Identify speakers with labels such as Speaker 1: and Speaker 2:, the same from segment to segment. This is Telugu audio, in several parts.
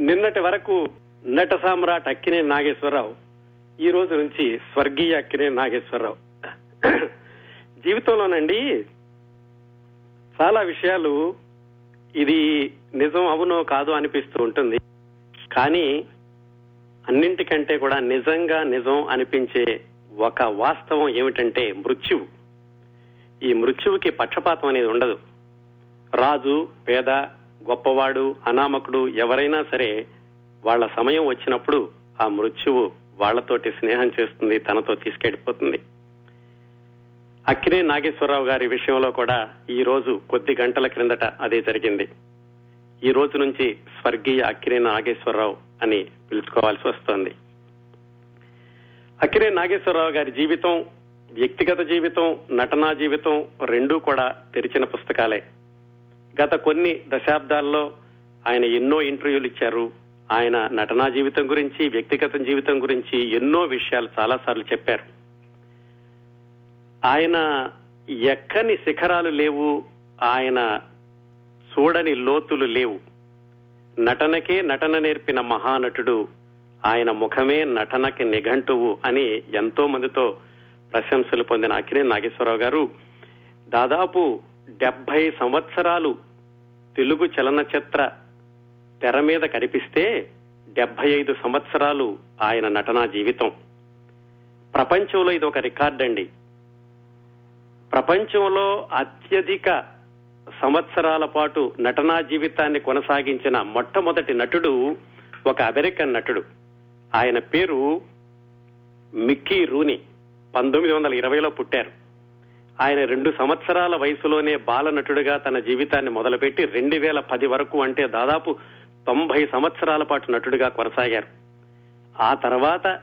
Speaker 1: నిన్నటి వరకు నట సామ్రాట్ అక్కినే నాగేశ్వరరావు ఈ రోజు నుంచి స్వర్గీయ అక్కినే నాగేశ్వరరావు. జీవితంలోనండి చాలా విషయాలు ఇది నిజం అవునో కాదో అనిపిస్తూ ఉంటుంది. కానీ అన్నింటికంటే కూడా నిజంగా నిజం అనిపించే ఒక వాస్తవం ఏమిటంటే మృత్యువు. ఈ మృత్యువుకి పక్షపాతం అనేది ఉండదు. రాజు పేద గొప్పవాడు అనామకుడు ఎవరైనా సరే వాళ్ళ సమయం వచ్చినప్పుడు ఆ మృత్యువు వాళ్ళతోటి స్నేహం చేస్తుంది తనతో తీసుకెళ్ళిపోతుంది అక్కినే నాగేశ్వరరావు గారి విషయంలో కూడా ఈ రోజు కొద్ది గంటల క్రిందట అదే జరిగింది. ఈ రోజు నుంచి స్వర్గీయ అక్కినే నాగేశ్వరరావు అని పిలుచుకోవాల్సి వస్తోంది. అక్కినే నాగేశ్వరరావు గారి జీవితం వ్యక్తిగత జీవితం నటనా జీవితం రెండూ కూడా తెరిచిన పుస్తకాలే. గత కొన్ని దశాబ్దాల్లో ఆయన ఎన్నో ఇంటర్వ్యూలు ఇచ్చారు. ఆయన నటనా జీవితం గురించి వ్యక్తిగత జీవితం గురించి ఎన్నో విషయాలు చాలా సార్లు చెప్పారు. ఆయన ఎక్కని శిఖరాలు లేవు ఆయన చూడని లోతులు లేవు. నటనకే నటన నేర్పిన మహానటుడు ఆయన ముఖమే నటనకి నిఘంటువు అని ఎంతో మందితో ప్రశంసలు పొందిన అక్కినే నాగేశ్వరరావు గారు. దాదాపు డెబ్బై సంవత్సరాలు తెలుగు చలనచిత్ర తెర మీద కనిపిస్తే డెబ్బై ఐదు సంవత్సరాలు ఆయన నటనా జీవితం. ప్రపంచంలో ఇది ఒక రికార్డ్ అండి. ప్రపంచంలో అత్యధిక సంవత్సరాల పాటు నటనా జీవితాన్ని కొనసాగించిన మొట్టమొదటి నటుడు ఒక అమెరికన్ నటుడు. ఆయన పేరు మిక్కీ రూని. పంతొమ్మిది వందల ఇరవైలో పుట్టారు. ఆయన రెండు సంవత్సరాల వయసులోనే బాల నటుడిగా తన జీవితాన్ని మొదలుపెట్టి రెండు వేల పది వరకు అంటే దాదాపు తొంభై సంవత్సరాల పాటు నటుడిగా కొనసాగారు. ఆ తర్వాత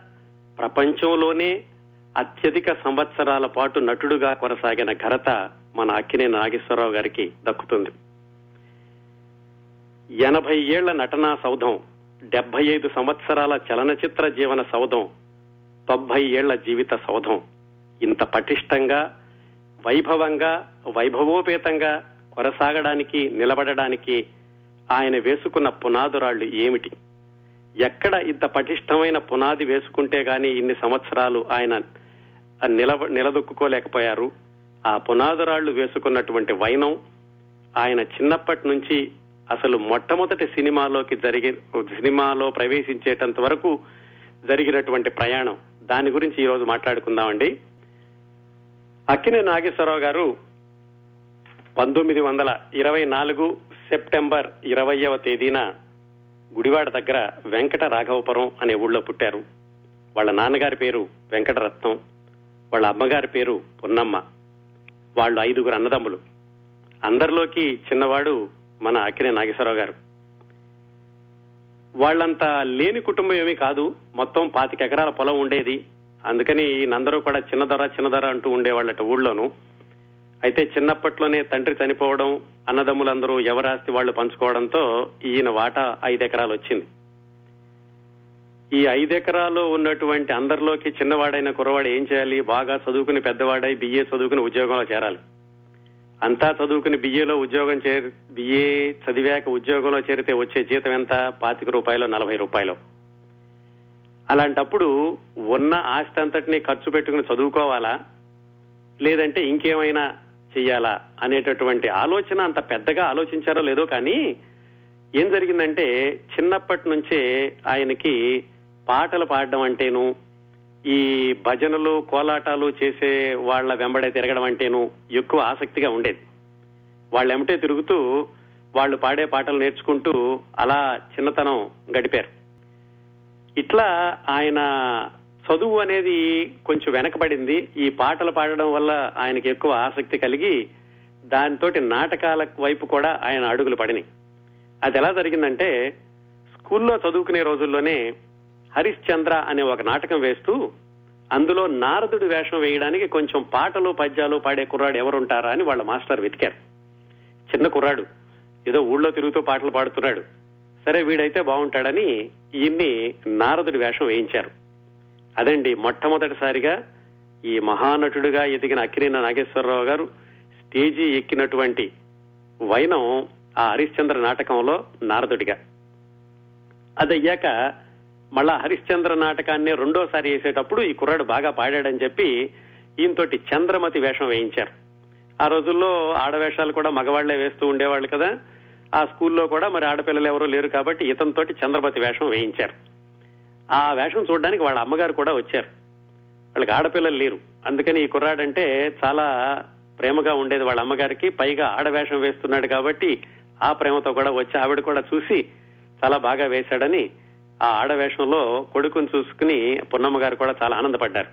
Speaker 1: ప్రపంచంలోనే అత్యధిక సంవత్సరాల పాటు నటుడుగా కొనసాగిన ఘనత మన అక్కినే నాగేశ్వరరావు గారికి దక్కుతుంది. ఎనభై ఏళ్ళ నటనా సౌధం డెబ్బై ఐదు సంవత్సరాల చలనచిత్ర జీవన సౌధం తొంభై ఏళ్ళ జీవిత సౌధం. ఇంత పటిష్టంగా వైభవంగా వైభవోపేతంగా కొనసాగడానికి నిలబడడానికి ఆయన వేసుకున్న పునాదురాళ్ళు ఏమిటి? ఎక్కడ ఇంత పటిష్టమైన పునాది వేసుకుంటే గాని ఇన్ని సంవత్సరాలు ఆయన నిలబ నిలదొక్కుకోలేకపోయారు? ఆ పునాదురాళ్ళు వేసుకున్నటువంటి వైనం ఆయన చిన్నప్పటి నుంచి అసలు మొట్టమొదటి సినిమాలోకి జరిగి సినిమాలో ప్రవేశించేటంత వరకు జరిగినటువంటి ప్రయాణం. దాని గురించి ఈరోజు మాట్లాడుకుందామండి. అక్కినే నాగేశ్వరరావు గారు పంతొమ్మిది వందల ఇరవై నాలుగు సెప్టెంబర్ ఇరవయవ తేదీన గుడివాడ దగ్గర వెంకట రాఘవపురం అనే ఊళ్ళో పుట్టారు. వాళ్ళ నాన్నగారి పేరు వెంకటరత్నం వాళ్ళ అమ్మగారి పేరు పున్నమ్మ. వాళ్ళు ఐదుగురు అన్నదమ్ములు. అందరిలోకి చిన్నవాడు మన అక్కినే నాగేశ్వరరావు గారు. వాళ్ళంతా లేని కుటుంబం ఏమీ కాదు. మొత్తం పాతిక ఎకరాల పొలం ఉండేది. అందుకని ఈయనందరూ కూడా చిన్నదొర చిన్నదర అంటూ ఉండేవాళ్ళట ఊళ్ళోను. అయితే చిన్నప్పట్లోనే తండ్రి చనిపోవడం అన్నదమ్ములందరూ ఎవరాస్తి వాళ్ళు పంచుకోవడంతో ఈయన వాటా ఐదు ఎకరాలు వచ్చింది ఈ ఐదు ఉన్నటువంటి అందరిలోకి చిన్నవాడైన కురవాడు ఏం చేయాలి? బాగా చదువుకుని పెద్దవాడై బిఏ చదువుకుని ఉద్యోగంలో చేరాలి. అంతా చదువుకుని బిఏలో ఉద్యోగం చేరి బిఏ చదివాక ఉద్యోగంలో చేరితే వచ్చే జీతం ఎంత? పాతిక రూపాయలు నలభై రూపాయలు. అలాంటప్పుడు ఉన్న ఆస్తి అంతటిని ఖర్చు పెట్టుకుని చదువుకోవాలా? లేదంటే ఇంకేమైనా చెయ్యాలా అనేటటువంటి ఆలోచన అంత పెద్దగా ఆలోచించారో లేదో కానీ ఏం జరిగిందంటే చిన్నప్పటి నుంచే ఆయనకి పాటలు పాడడం అంటేను ఈ భజనలు కోలాటాలు చేసే వాళ్ళ వెంబడే తిరగడం అంటేను ఎక్కువ ఆసక్తిగా ఉండేది. వాళ్ళు ఎమటే తిరుగుతూ వాళ్ళు పాడే పాటలు నేర్చుకుంటూ అలా చిన్నతనం గడిపారు. ఇట్లా ఆయన చదువు అనేది కొంచెం వెనకబడింది. ఈ పాటలు పాడడం వల్ల ఆయనకి ఎక్కువ ఆసక్తి కలిగి దానితోటి నాటకాల వైపు కూడా ఆయన అడుగులు పడినాయి. అది ఎలా జరిగిందంటే స్కూల్లో చదువుకునే రోజుల్లోనే హరిశ్చంద్ర అనే ఒక నాటకం వేస్తూ అందులో నారదుడి వేషం వేయడానికి కొంచెం పాటలు పద్యాలు పాడే కుర్రాడు ఎవరుంటారా అని వాళ్ళ మాస్టర్ వెతికారు. చిన్న కుర్రాడు. ఏదో ఊళ్ళో తిరుగుతూ పాటలు పాడుతున్నాడు. సరే వీడైతే బాగుంటాడని ఈయన్ని నారదుడి వేషం వేయించారు. అదండి మొట్టమొదటిసారిగా ఈ మహానటుడిగా ఎదిగిన అక్కినేని నాగేశ్వరరావు గారు స్టేజీ ఎక్కినటువంటి వైనం ఆ హరిశ్చంద్ర నాటకంలో నారదుడిగా. అదయ్యాక మళ్ళా హరిశ్చంద్ర నాటకాన్ని రెండోసారి వేసేటప్పుడు ఈ కుర్రాడు బాగా పాడాడని చెప్పి ఈయనతోటి చంద్రమతి వేషం వేయించారు. ఆ రోజుల్లో ఆడవేషాలు కూడా మగవాళ్ళే వేస్తూ ఉండేవాళ్ళు కదా. ఆ స్కూల్లో కూడా మరి ఆడపిల్లలు ఎవరూ లేరు కాబట్టి ఇతనితోటి చంద్రపతి వేషం వేయించారు. ఆ వేషం చూడడానికి వాళ్ళ అమ్మగారు కూడా వచ్చారు. వాళ్ళకి ఆడపిల్లలు లేరు. అందుకని ఈ కుర్రాడంటే చాలా ప్రేమగా ఉండేది వాళ్ళ అమ్మగారికి. పైగా ఆడవేషం వేస్తున్నాడు కాబట్టి ఆ ప్రేమతో కూడా వచ్చి ఆవిడ కూడా చూసి చాలా బాగా వేశాడని ఆ ఆడవేషంలో కొడుకుని చూసుకుని పున్నమ్మ గారు కూడా చాలా ఆనందపడ్డారు.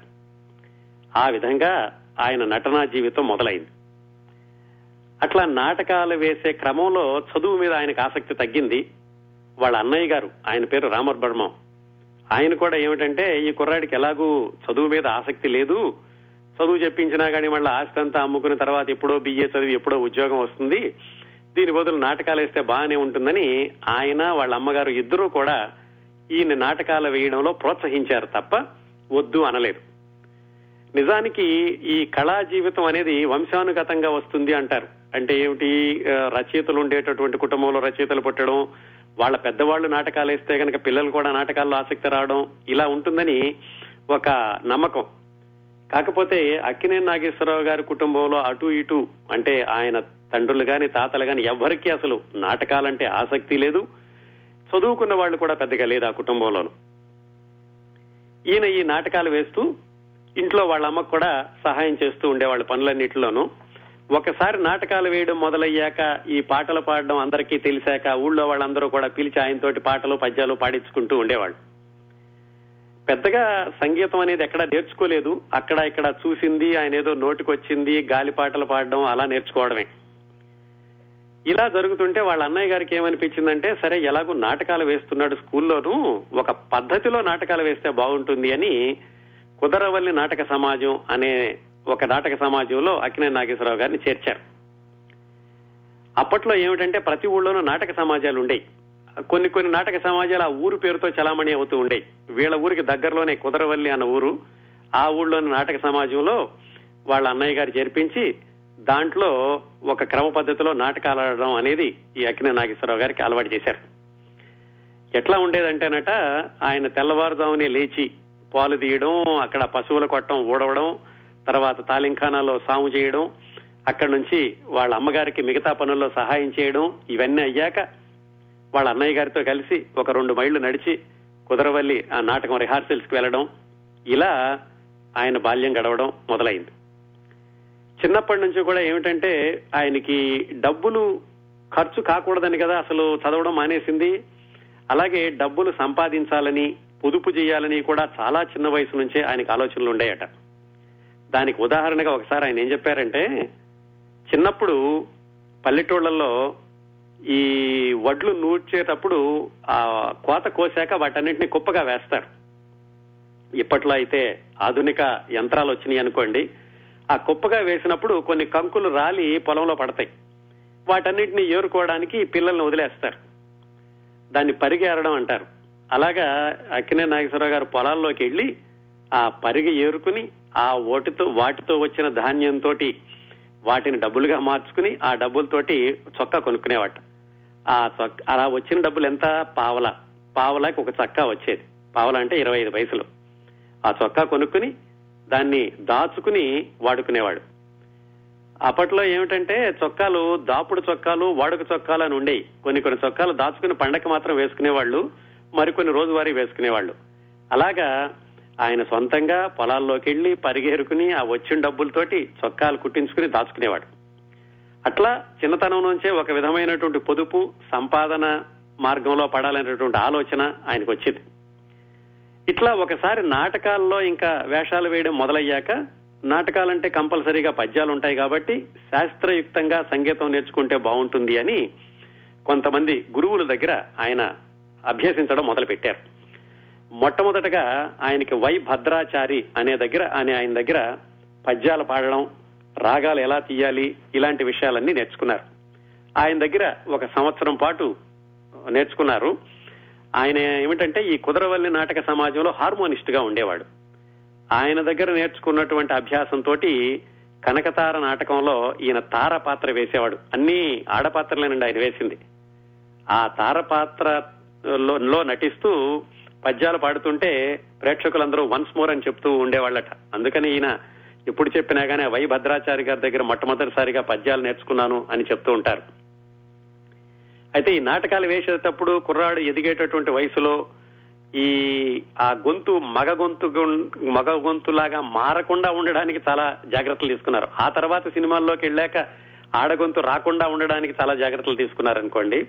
Speaker 1: ఆ విధంగా ఆయన నటనా జీవితం మొదలైంది. అట్లా నాటకాలు వేసే క్రమంలో చదువు మీద ఆయనకు ఆసక్తి తగ్గింది. వాళ్ళ అన్నయ్య గారు ఆయన పేరు రామర్ రామర్బర్మం ఆయన కూడా ఏమిటంటే ఈ కుర్రాడికి ఎలాగూ చదువు మీద ఆసక్తి లేదు. చదువు చెప్పించినా కానీ మళ్ళీ ఆస్తి అంతా అమ్ముకున్న తర్వాత ఎప్పుడో బిఏ చదివి ఎప్పుడో ఉద్యోగం వస్తుంది. దీని బదులు నాటకాలు వేస్తే బాగానే ఉంటుందని ఆయన వాళ్ళ అమ్మగారు ఇద్దరూ కూడా ఈయన నాటకాలు వేయడంలో ప్రోత్సహించారు తప్ప వద్దు అనలేదు. నిజానికి ఈ కళా జీవితం అనేది వంశానుగతంగా వస్తుంది అంటారు. అంటే ఏమిటి? రచయితలు ఉండేటటువంటి కుటుంబంలో రచయితలు పుట్టడం వాళ్ళ పెద్దవాళ్ళు నాటకాలు వేస్తే కనుక పిల్లలు కూడా నాటకాల్లో ఆసక్తి రావడం ఇలా ఉంటుందని ఒక నమ్మకం. కాకపోతే అక్కినే నాగేశ్వరరావు గారి కుటుంబంలో అటు ఇటు అంటే ఆయన తండ్రులు గాని తాతలు గాని ఎవ్వరికీ అసలు నాటకాలంటే ఆసక్తి లేదు. చదువుకున్న వాళ్ళు కూడా పెద్దగా లేదు ఆ కుటుంబంలోనూ. ఈయన ఈ నాటకాలు వేస్తూ ఇంట్లో వాళ్ళ అమ్మకు కూడా సహాయం చేస్తూ ఉండేవాళ్ళు పనులన్నిటిలోనూ. ఒకసారి నాటకాలు వేయడం మొదలయ్యాక ఈ పాటలు పాడడం అందరికీ తెలిసాక ఊళ్ళో వాళ్ళందరూ కూడా పిలిచి ఆయనతోటి పాటలు పద్యాలు పాడించుకుంటూ ఉండేవాళ్ళు. పెద్దగా సంగీతం అనేది ఎక్కడ నేర్చుకోలేదు. అక్కడ ఇక్కడ చూసింది ఆయన ఏదో నోటికొచ్చింది గాలి పాటలు పాడడం అలా నేర్చుకోవడమే. ఇలా జరుగుతుంటే వాళ్ళ అన్నయ్య గారికి ఏమనిపించిందంటే సరే ఎలాగో నాటకాలు వేస్తున్నాడు స్కూల్లోనూ ఒక పద్ధతిలో నాటకాలు వేస్తే బాగుంటుంది అని కుదరవల్లి నాటక సమాజం అనే ఒక నాటక సమాజంలో అక్కినే నాగేశ్వరరావు గారిని చేర్చారు. అప్పట్లో ఏమిటంటే ప్రతి ఊళ్ళోనూ నాటక సమాజాలు ఉండేవి కొన్ని కొన్ని నాటక సమాజాలు ఆ ఊరు పేరుతో చలామణి అవుతూ ఉండేవి వీళ్ళ ఊరికి దగ్గరలోనే కుదరవల్లి అన్న ఊరు. ఆ ఊళ్ళోని నాటక సమాజంలో వాళ్ళ అన్నయ్య గారు చేర్పించి దాంట్లో ఒక క్రమ పద్ధతిలో నాటకాలు ఆడడం అనేది ఈ అక్కినే నాగేశ్వరరావు గారికి అలవాటు చేశారు. ఎట్లా ఉండేదంటేనట ఆయన తెల్లవారుజామునే లేచి పాలు తీయడం అక్కడ పశువుల కొట్టం ఊడవడం తర్వాత తాలింఖానాలో సాము చేయడం అక్కడి నుంచి వాళ్ళ అమ్మగారికి మిగతా పనుల్లో సహాయం చేయడం ఇవన్నీ అయ్యాక వాళ్ళ అన్నయ్య గారితో కలిసి ఒక రెండు మైళ్ళు నడిచి కుదరవల్లి ఆ నాటకం రిహార్సల్స్కి వెళ్ళడం. ఇలా ఆయన బాల్యం గడవడం మొదలైంది. చిన్నప్పటి నుంచి కూడా ఏమిటంటే ఆయనకి డబ్బులు ఖర్చు కాకూడదని కదా అసలు చదవడం మానేసింది. అలాగే డబ్బులు సంపాదించాలని పొదుపు చేయాలని కూడా చాలా చిన్న వయసు నుంచే ఆయనకు ఆలోచనలు ఉండేయట. దానికి ఉదాహరణగా ఒకసారి ఆయన ఏం చెప్పారంటే చిన్నప్పుడు పల్లెటూళ్ళల్లో ఈ వడ్లు నూర్చేటప్పుడు ఆ కోత కోసాక వాటన్నింటినీ కుప్పగా వేస్తారు. ఇప్పట్లో అయితే ఆధునిక యంత్రాలు వచ్చినాయి అనుకోండి. ఆ కుప్పగా వేసినప్పుడు కొన్ని కంకులు రాలి పొలంలో పడతాయి. వాటన్నిటిని ఏరుకోవడానికి పిల్లల్ని వదిలేస్తారు. దాన్ని పరిగేరడం అంటారు. అలాగా అక్కినే నాగేశ్వరరావు గారు పొలాల్లోకి వెళ్ళి ఆ పరిగి ఏరుకుని ఆ ఓటితో వాటితో వచ్చిన ధాన్యంతో వాటిని డబ్బులుగా మార్చుకుని ఆ డబ్బులతోటి చొక్కా కొనుక్కునేవాట. ఆ చొక్క అలా వచ్చిన డబ్బులు ఎంత? పావల. పావలాకి ఒక చొక్కా వచ్చేది. పావల అంటే ఇరవై ఐదు పైసలు. ఆ చొక్కా కొనుక్కుని దాన్ని దాచుకుని వాడుకునేవాడు. అప్పట్లో ఏమిటంటే చొక్కాలు దాపుడు చొక్కాలు వాడుక చొక్కాలు అని ఉండేవి కొన్ని కొన్ని చొక్కాలు దాచుకుని పండగ మాత్రం వేసుకునేవాళ్ళు మరికొన్ని రోజువారీ వేసుకునేవాళ్ళు. అలాగా ఆయన సొంతంగా పొలాల్లోకి వెళ్ళి పరిగేరుకుని ఆ వచ్చిన డబ్బులతోటి చొక్కాలు కుట్టించుకుని దాచుకునేవాడు. అట్లా చిన్నతనం నుంచే ఒక విధమైనటువంటి పొదుపు సంపాదన మార్గంలో పడాలనేటువంటి ఆలోచన ఆయనకు వచ్చింది ఇట్లా ఒకసారి నాటకాల్లో ఇంకా వేషాలు వేయడం మొదలయ్యాక నాటకాలంటే కంపల్సరీగా పద్యాలు ఉంటాయి కాబట్టి శాస్త్రయుక్తంగా సంగీతం నేర్చుకుంటే బాగుంటుంది అని కొంతమంది గురువుల దగ్గర ఆయన అభ్యసించడం మొదలుపెట్టారు. మొట్టమొదటగా ఆయనకి వై భద్రాచారి అనే దగ్గర అనే ఆయన దగ్గర పద్యాలు పాడడం రాగాలు ఎలా తీయాలి ఇలాంటి విషయాలన్నీ నేర్చుకున్నారు. ఆయన దగ్గర ఒక సంవత్సరం పాటు నేర్చుకున్నారు. ఆయన ఏమిటంటే ఈ కుదరవల్లి నాటక సమాజంలో హార్మోనిస్ట్గా ఉండేవాడు. ఆయన దగ్గర నేర్చుకున్నటువంటి అభ్యాసంతో కనకతార నాటకంలో ఈయన తార పాత్ర వేసేవాడు. అన్ని ఆడపాత్రలేనండి ఆయన వేసింది. ఆ తార పాత్ర నటిస్తూ పద్యాలు పాడుతుంటే ప్రేక్షకులందరూ వన్స్ మోర్ అని చెప్తూ ఉండేవాళ్ళట. అందుకని ఈయన ఎప్పుడు చెప్పినా గానీ వై భద్రాచారి గారి దగ్గర మొట్టమొదటిసారిగా పద్యాలు నేర్చుకున్నాను అని చెప్తూ ఉంటారు. అయితే ఈ నాటకాలు వేసేటప్పుడు కుర్రాడు ఎదిగేటటువంటి వయసులో ఈ ఆ గొంతు మగ గొంతు మగ గొంతులాగా మారకుండా ఉండడానికి చాలా జాగ్రత్తలు తీసుకున్నారు. ఆ తర్వాత సినిమాల్లోకి వెళ్ళాక ఆడగొంతు రాకుండా ఉండడానికి చాలా జాగ్రత్తలు తీసుకున్నారు అనుకోండి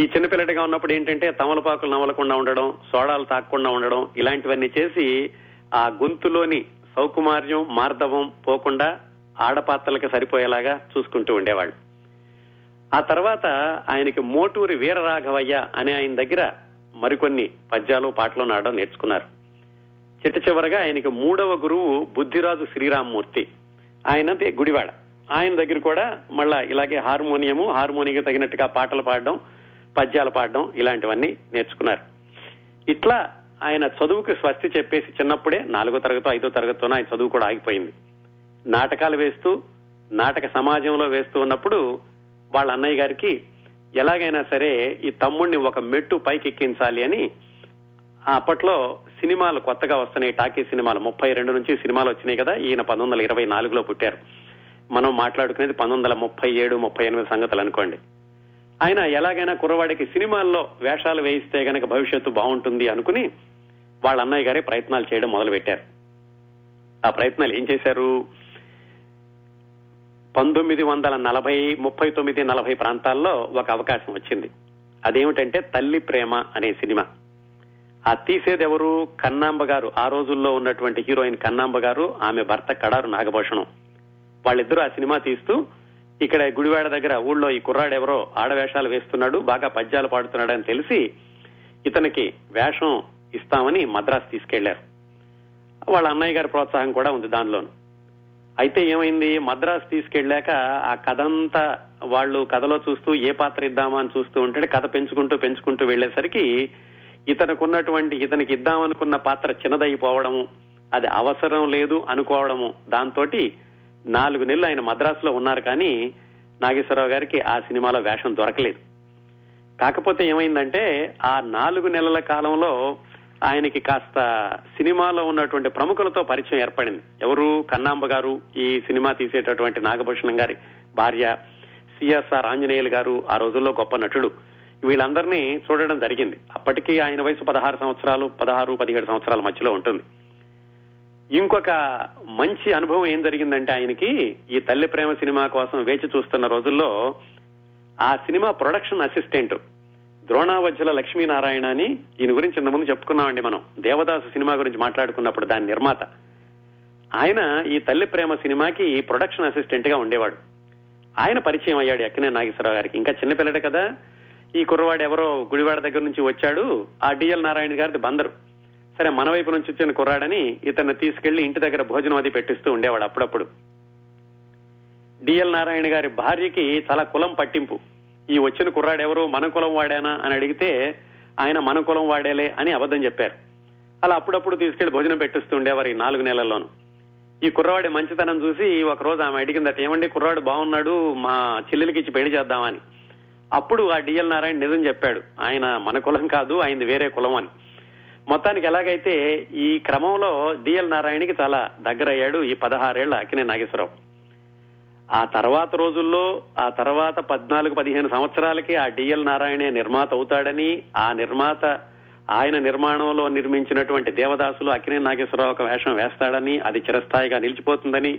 Speaker 1: ఈ చిన్నపిల్లడిగా ఉన్నప్పుడు ఏంటంటే తమలపాకులు నమలకుండా ఉండడం సోడాలు తాకకుండా ఉండడం ఇలాంటివన్నీ చేసి ఆ గొంతులోని సౌకుమార్యం మార్దవం పోకుండా ఆడపాత్రలకు సరిపోయేలాగా చూసుకుంటూ ఉండేవాళ్ళు. ఆ తర్వాత ఆయనకి మోటూరి వీరరాఘవయ్య అనే ఆయన దగ్గర మరికొన్ని పద్యాలు పాటలు నాడడం నేర్చుకున్నారు. చిట్ట చివరగా ఆయనకి మూడవ గురువు బుద్ధిరాజు శ్రీరామ్మూర్తి. ఆయన గుడివాడ. ఆయన దగ్గర కూడా మళ్ళా ఇలాగే హార్మోనియము హార్మోనియం తగినట్టుగా పాటలు పాడడం పద్యాలు పాడడం ఇలాంటివన్నీ నేర్చుకున్నారు. ఇట్లా ఆయన చదువుకు స్వస్తి చెప్పేసి చిన్నప్పుడే నాలుగో తరగతో ఐదో తరగతితోన ఆయన చదువు కూడా ఆగిపోయింది. నాటకాలు వేస్తూ నాటక సమాజంలో వేస్తూ ఉన్నప్పుడు వాళ్ళ అన్నయ్య గారికి ఎలాగైనా సరే ఈ తమ్ముడిని ఒక మెట్టు పైకి ఎక్కించాలి అని అప్పట్లో సినిమాలు కొత్తగా వస్తున్నాయి. టాకీ సినిమాలు ముప్పై రెండు నుంచి సినిమాలు వచ్చినాయి కదా ఈయన పంతొమ్మిది వందల ఇరవై నాలుగులో పుట్టారు. మనం మాట్లాడుకునేది పంతొమ్మిది వందల ముప్పై ఏడు ముప్పై ఎనిమిది సంగతులు అనుకోండి. ఆయన ఎలాగైనా కుర్రవాడికి సినిమాల్లో వేషాలు వేయిస్తే గనక భవిష్యత్తు బాగుంటుంది అనుకుని వాళ్ళ అన్నయ్య గారే ప్రయత్నాలు చేయడం మొదలు పెట్టారు ఆ ప్రయత్నాలు ఏం చేశారు? పంతొమ్మిది వందల నలభై ముప్పై తొమ్మిది నలభై ప్రాంతాల్లో ఒక అవకాశం వచ్చింది. అదేమిటంటే తల్లి ప్రేమ అనే సినిమా. ఆ తీసేది ఎవరు కన్నాంబ గారు. ఆ రోజుల్లో ఉన్నటువంటి హీరోయిన్ కన్నాంబ గారు ఆమె భర్త కడారు నాగభూషణం. వాళ్ళిద్దరూ ఆ సినిమా తీస్తూ ఇక్కడ గుడివాడ దగ్గర ఊళ్ళో ఈ కుర్రాడు ఎవరో ఆడవేషాలు వేస్తున్నాడు బాగా పద్యాలు పాడుతున్నాడు అని తెలిసి ఇతనికి వేషం ఇస్తామని మద్రాసు తీసుకెళ్ళారు. వాళ్ళ అన్నయ్య గారి ప్రోత్సాహం కూడా ఉంది దానిలోను. అయితే ఏమైంది? మద్రాసు తీసుకెళ్ళాక ఆ కథ అంతా వాళ్ళు కథలో చూస్తూ ఏ పాత్ర ఇద్దామా అని చూస్తూ ఉంటే కథ పెంచుకుంటూ పెంచుకుంటూ వెళ్ళేసరికి ఇతనుకున్నటువంటి ఇతనికి ఇద్దామనుకున్న పాత్ర చిన్నదైపోవడము అది అవసరం లేదు అనుకోవడము దాంతో నాలుగు నెలలు ఆయన మద్రాసులో ఉన్నారు కానీ నాగేశ్వరరావు గారికి ఆ సినిమాలో వేషం దొరకలేదు. కాకపోతే ఏమైందంటే ఆ నాలుగు నెలల కాలంలో ఆయనకి కాస్త సినిమాలో ఉన్నటువంటి ప్రముఖులతో పరిచయం ఏర్పడింది. ఎవరు? కన్నాంబ గారు ఈ సినిమా తీసేటటువంటి నాగభూషణం గారి భార్య సిఎస్ఆర్ ఆంజనేయులు గారు ఆ రోజుల్లో గొప్ప నటుడు. వీళ్ళందరినీ చూడడం జరిగింది. అప్పటికి ఆయన వయసు పదహారు సంవత్సరాలు పదహారు పదిహేడు సంవత్సరాల మధ్యలో ఉంటుంది. ఇంకొక మంచి అనుభవం ఏం జరిగిందంటే ఆయనకి ఈ తల్లి ప్రేమ సినిమా కోసం వేచి చూస్తున్న రోజుల్లో ఆ cinema production assistant Dronavajjala Lakshminarayana అని దీని గురించి ఇంతకుముందు చెప్పుకున్నామండి మనం. దేవదాసు సినిమా గురించి మాట్లాడుకున్నప్పుడు దాని నిర్మాత. ఆయన ఈ తల్లి ప్రేమ సినిమాకి ప్రొడక్షన్ అసిస్టెంట్గా ఉండేవాడు. ఆయన పరిచయం అయ్యాడు ఎక్కనే నాగేశ్వరరావు గారికి. ఇంకా చిన్నపిల్లడే కదా. ఈ కుర్రవాడు ఎవరో గుడివాడ దగ్గర నుంచి వచ్చాడు. ఆ డిఎల్ నారాయణ గారిది బందరు. సరే మన వైపు నుంచి వచ్చిన కుర్రాడని ఇతన్ని తీసుకెళ్ళి ఇంటి దగ్గర భోజనం అది పెట్టిస్తూ ఉండేవాడు అప్పుడప్పుడు. డిఎల్ నారాయణ గారి భార్యకి చాలా కులం పట్టింపు. ఈ వచ్చిన కుర్రాడు ఎవరు మన కులం వాడేనా? అని అడిగితే ఆయన మన కులం వాడేలే అని అబద్ధం చెప్పారు. అలా అప్పుడప్పుడు తీసుకెళ్ళి భోజనం పెట్టిస్తూ ఉండేవారు ఈ నాలుగు నెలల్లోనూ. ఈ కుర్రవాడి మంచితనం చూసి ఒక రోజు ఆమె అడిగిందట ఏమండి కుర్రాడు బాగున్నాడు మా చెల్లెలకి ఇచ్చి పెళ్ళి చేద్దామని. అప్పుడు ఆ డిఎల్ నారాయణ నిజం చెప్పాడు ఆయన మన కులం కాదు ఆయనది వేరే కులం అని. మొత్తానికి ఎలాగైతే ఈ క్రమంలో డిఎల్ నారాయణకి చాలా దగ్గరయ్యాడు ఈ పదహారేళ్ళ అక్కినే నాగేశ్వరరావు. ఆ తర్వాత రోజుల్లో ఆ తర్వాత పద్నాలుగు పదిహేను సంవత్సరాలకి ఆ డిఎల్ నారాయణే నిర్మాత అవుతాడని ఆ నిర్మాత ఆయన నిర్మాణంలో నిర్మించినటువంటి దేవదాసులు అక్కినే నాగేశ్వరరావు ఒక వేషం వేస్తాడని అది చిరస్థాయిగా నిలిచిపోతుందని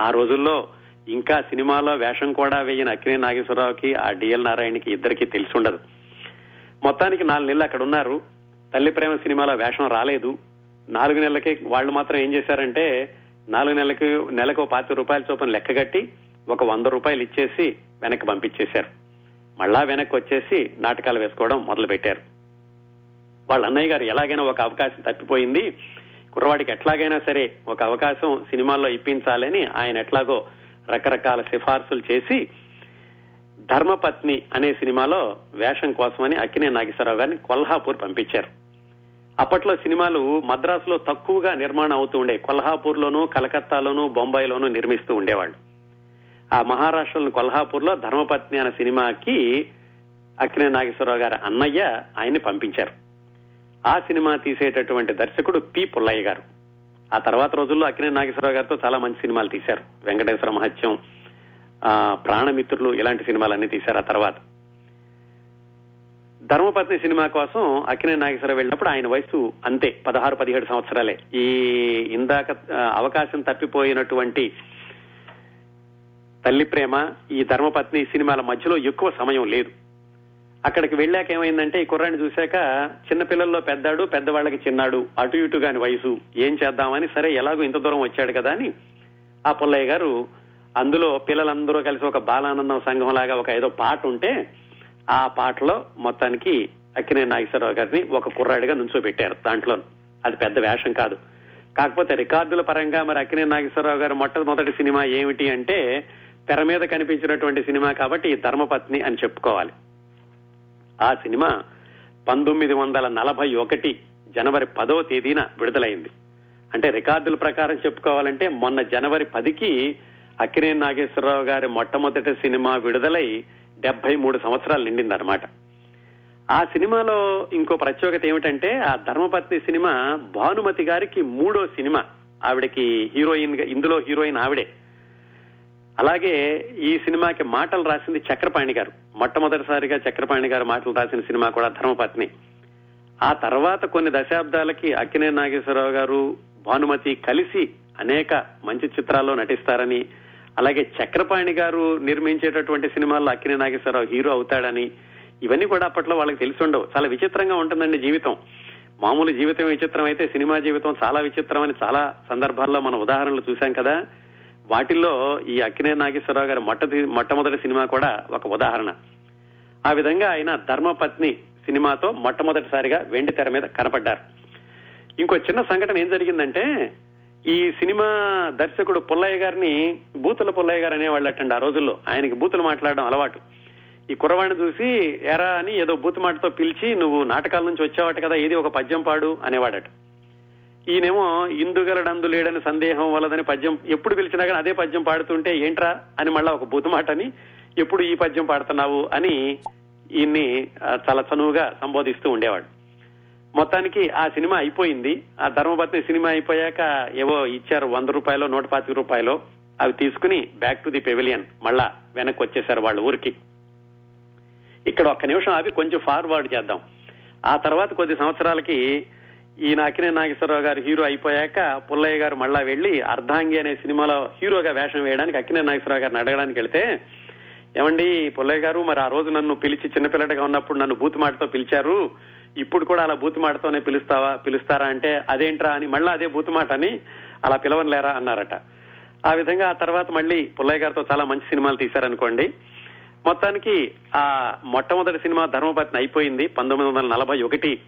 Speaker 1: ఆ రోజుల్లో ఇంకా సినిమాలో వేషం కూడా వేయని అక్కినే నాగేశ్వరరావుకి ఆ డిఎల్ నారాయణకి ఇద్దరికి తెలిసి ఉండదు. మొత్తానికి నాలుగు నెలలు అక్కడ ఉన్నారు. తల్లి ప్రేమ సినిమాలో వేషం రాలేదు. నాలుగు నెలలకి వాళ్ళు మాత్రం ఏం చేశారంటే నాలుగు నెలలకు నెలకు పాతి రూపాయల చొప్పున లెక్కగట్టి ఒక వంద రూపాయలు ఇచ్చేసి వెనక్కి పంపించేశారు. మళ్ళా వెనక్కి వచ్చేసి నాటకాలు వేసుకోవడం మొదలు పెట్టారు వాళ్ళ అన్నయ్య గారు ఎలాగైనా ఒక అవకాశం తప్పిపోయింది. కుర్రవాడికి ఎట్లాగైనా సరే ఒక అవకాశం సినిమాల్లో ఇప్పించాలని ఆయన ఎట్లాగో రకరకాల సిఫార్సులు చేసి ధర్మపత్ని అనే సినిమాలో వేషం కోసమని అక్కినే నాగేశ్వరరావు గారిని కొల్హాపూర్ పంపించారు. అప్పట్లో సినిమాలు మద్రాసులో తక్కువగా నిర్మాణం అవుతూ ఉండే కొల్హాపూర్ లోను కలకత్తాలోను బొంబాయిలోను నిర్మిస్తూ ఉండేవాళ్ళు. ఆ మహారాష్ట్రలోని కొల్హాపూర్లో ధర్మపత్ని అనే సినిమాకి అక్కినే నాగేశ్వరరావు గారి అన్నయ్య ఆయన్ని పంపించారు. ఆ సినిమా తీసేటటువంటి దర్శకుడు పి. పుల్లయ్య గారు. ఆ తర్వాత రోజుల్లో అక్కినే నాగేశ్వరరావు గారితో చాలా మంచి సినిమాలు తీశారు. వెంకటేశ్వర మహత్యం ప్రాణమిత్రులు ఇలాంటి సినిమాలన్నీ తీశారు ఆ తర్వాత. ధర్మపత్ని సినిమా కోసం అక్కినే నాగేశ్వరరావు వెళ్ళినప్పుడు ఆయన వయసు అంతే పదహారు పదిహేడు సంవత్సరాలే. ఈ ఇందాక అవకాశం తప్పిపోయినటువంటి తల్లి ప్రేమ ఈ ధర్మపత్ని సినిమాల మధ్యలో ఎక్కువ సమయం లేదు. అక్కడికి వెళ్ళాక ఏమైందంటే ఈ కుర్రాన్ని చూశాక చిన్నపిల్లల్లో పెద్దాడు పెద్దవాళ్ళకి చిన్నాడు అటు ఇటు కాని వయసు ఏం చేద్దామని సరే ఎలాగో ఇంత దూరం వచ్చాడు కదా అని ఆ పుల్లయ్య గారు అందులో పిల్లలందరూ కలిసి ఒక బాలానందం సంఘం లాగా ఒక ఏదో పాట ఉంటే ఆ పాటలో మొత్తానికి అక్కినే నాగేశ్వరరావు గారిని ఒక కుర్రాడిగా నుంచోబెట్టారు దాంట్లో. అది పెద్ద వేషం కాదు. కాకపోతే రికార్డుల పరంగా మరి అక్కినే నాగేశ్వరరావు గారు మొట్టమొదటి సినిమా ఏమిటి అంటే తెర మీద కనిపించినటువంటి సినిమా కాబట్టి ఈ ధర్మపత్ని అని చెప్పుకోవాలి. ఆ సినిమా పంతొమ్మిది వందల నలభై ఒకటి జనవరి పదో తేదీన విడుదలైంది. అంటే రికార్డుల ప్రకారం చెప్పుకోవాలంటే మొన్న జనవరి పదికి అక్కినేని నాగేశ్వరరావు గారి మొట్టమొదటి సినిమా విడుదలై డెబ్బై మూడు సంవత్సరాలు నిండిందనమాట ఆ సినిమాలో ఇంకో ప్రత్యేకత ఏమిటంటే ఆ ధర్మపత్ని సినిమా భానుమతి గారికి మూడో సినిమా. ఆవిడకి హీరోయిన్గా ఇందులో హీరోయిన్ ఆవిడే. అలాగే ఈ సినిమాకి మాటలు రాసింది చక్రపాణి గారు. మొట్టమొదటిసారిగా చక్రపాణి గారు మాటలు రాసిన సినిమా కూడా ధర్మపత్ని. ఆ తర్వాత కొన్ని దశాబ్దాలకి అక్కినే నాగేశ్వరరావు గారు భానుమతి కలిసి అనేక మంచి చిత్రాల్లో నటిస్తారని అలాగే చక్రపాణి గారు నిర్మించేటటువంటి సినిమాల్లో అక్కినే నాగేశ్వరరావు హీరో అవుతాడని ఇవన్నీ కూడా అప్పట్లో వాళ్ళకి తెలిసి ఉండవు. చాలా విచిత్రంగా ఉంటుందండి జీవితం. మామూలు జీవితం విచిత్రం అయితే సినిమా జీవితం చాలా విచిత్రం అని చాలా సందర్భాల్లో మనం ఉదాహరణలు చూశాం కదా. వాటిల్లో ఈ అక్కినే నాగేశ్వరరావు గారి మొట్ట మొట్టమొదటి సినిమా కూడా ఒక ఉదాహరణ. ఆ విధంగా ఆయన ధర్మపత్ని సినిమాతో మొట్టమొదటిసారిగా వెండి తెర మీద కనపడ్డారు. ఇంకో చిన్న సంఘటన ఏం జరిగిందంటే ఈ సినిమా దర్శకుడు పుల్లయ్య గారిని బూతుల పుల్లయ్య గారు అనేవాళ్ళటండి ఆ రోజుల్లో. ఆయనకి బూతులు మాట్లాడడం అలవాటు. ఈ కుర్రవాడిని చూసి ఎరా అని ఏదో బూతు మాటతో పిలిచి నువ్వు నాటకాల నుంచి వచ్చావట కదా ఏది ఒక పద్యం పాడు అనేవాడట. ఈయనేమో ఇందుగలడందు లేడని సందేహం వలదని పద్యం ఎప్పుడు పిలిచినా కానీ అదే పద్యం పాడుతుంటే ఏంట్రా? అని మళ్ళా ఒక బూతు మాటని ఎప్పుడు ఈ పద్యం పాడుతున్నావు? అని ఈయన్ని చాలా చనువుగా సంబోధిస్తూ ఉండేవాడు. మొత్తానికి ఆ సినిమా అయిపోయింది. ఆ ధర్మపత్ని సినిమా అయిపోయాక ఏవో ఇచ్చారు వంద రూపాయలు నూట పాతిక రూపాయలు. అవి తీసుకుని బ్యాక్ టు ది పెవిలియన్. మళ్ళా వెనక్కి వచ్చేసారు వాళ్ళ ఊరికి. ఇక్కడ ఒక్క నిమిషం ఆపి కొంచెం ఫార్వర్డ్ చేద్దాం. ఆ తర్వాత కొద్ది సంవత్సరాలకి ఈయన నాకినే నాగేశ్వరరావు గారు హీరో అయిపోయాక పుల్లయ్య గారు మళ్ళా వెళ్ళి అర్ధాంగి అనే సినిమాలో హీరోగా వేషం వేయడానికి అక్కినే నాగేశ్వరరావు గారిని అడగడానికి వెళ్తే ఏమండి పుల్లయ్య గారు మరి ఆ రోజు నన్ను పిలిచి చిన్నపిల్లడిగా ఉన్నప్పుడు నన్ను బూతు మాటతో పిలిచారు. ఇప్పుడు కూడా అలా బూతుమాటతోనే పిలుస్తావా పిలుస్తారా అంటే అదేంట్రా అని మళ్ళీ అదే బూతు మాట అని అలా పిలవనులేరా అన్నారట. ఆ విధంగా ఆ తర్వాత మళ్ళీ పుల్లయ్య గారితో చాలా మంచి సినిమాలు తీశారనుకోండి. మొత్తానికి ఆ మొట్టమొదటి సినిమా ధర్మపత్ని అయిపోయింది పంతొమ్మిది వందల నలభై ఒకటి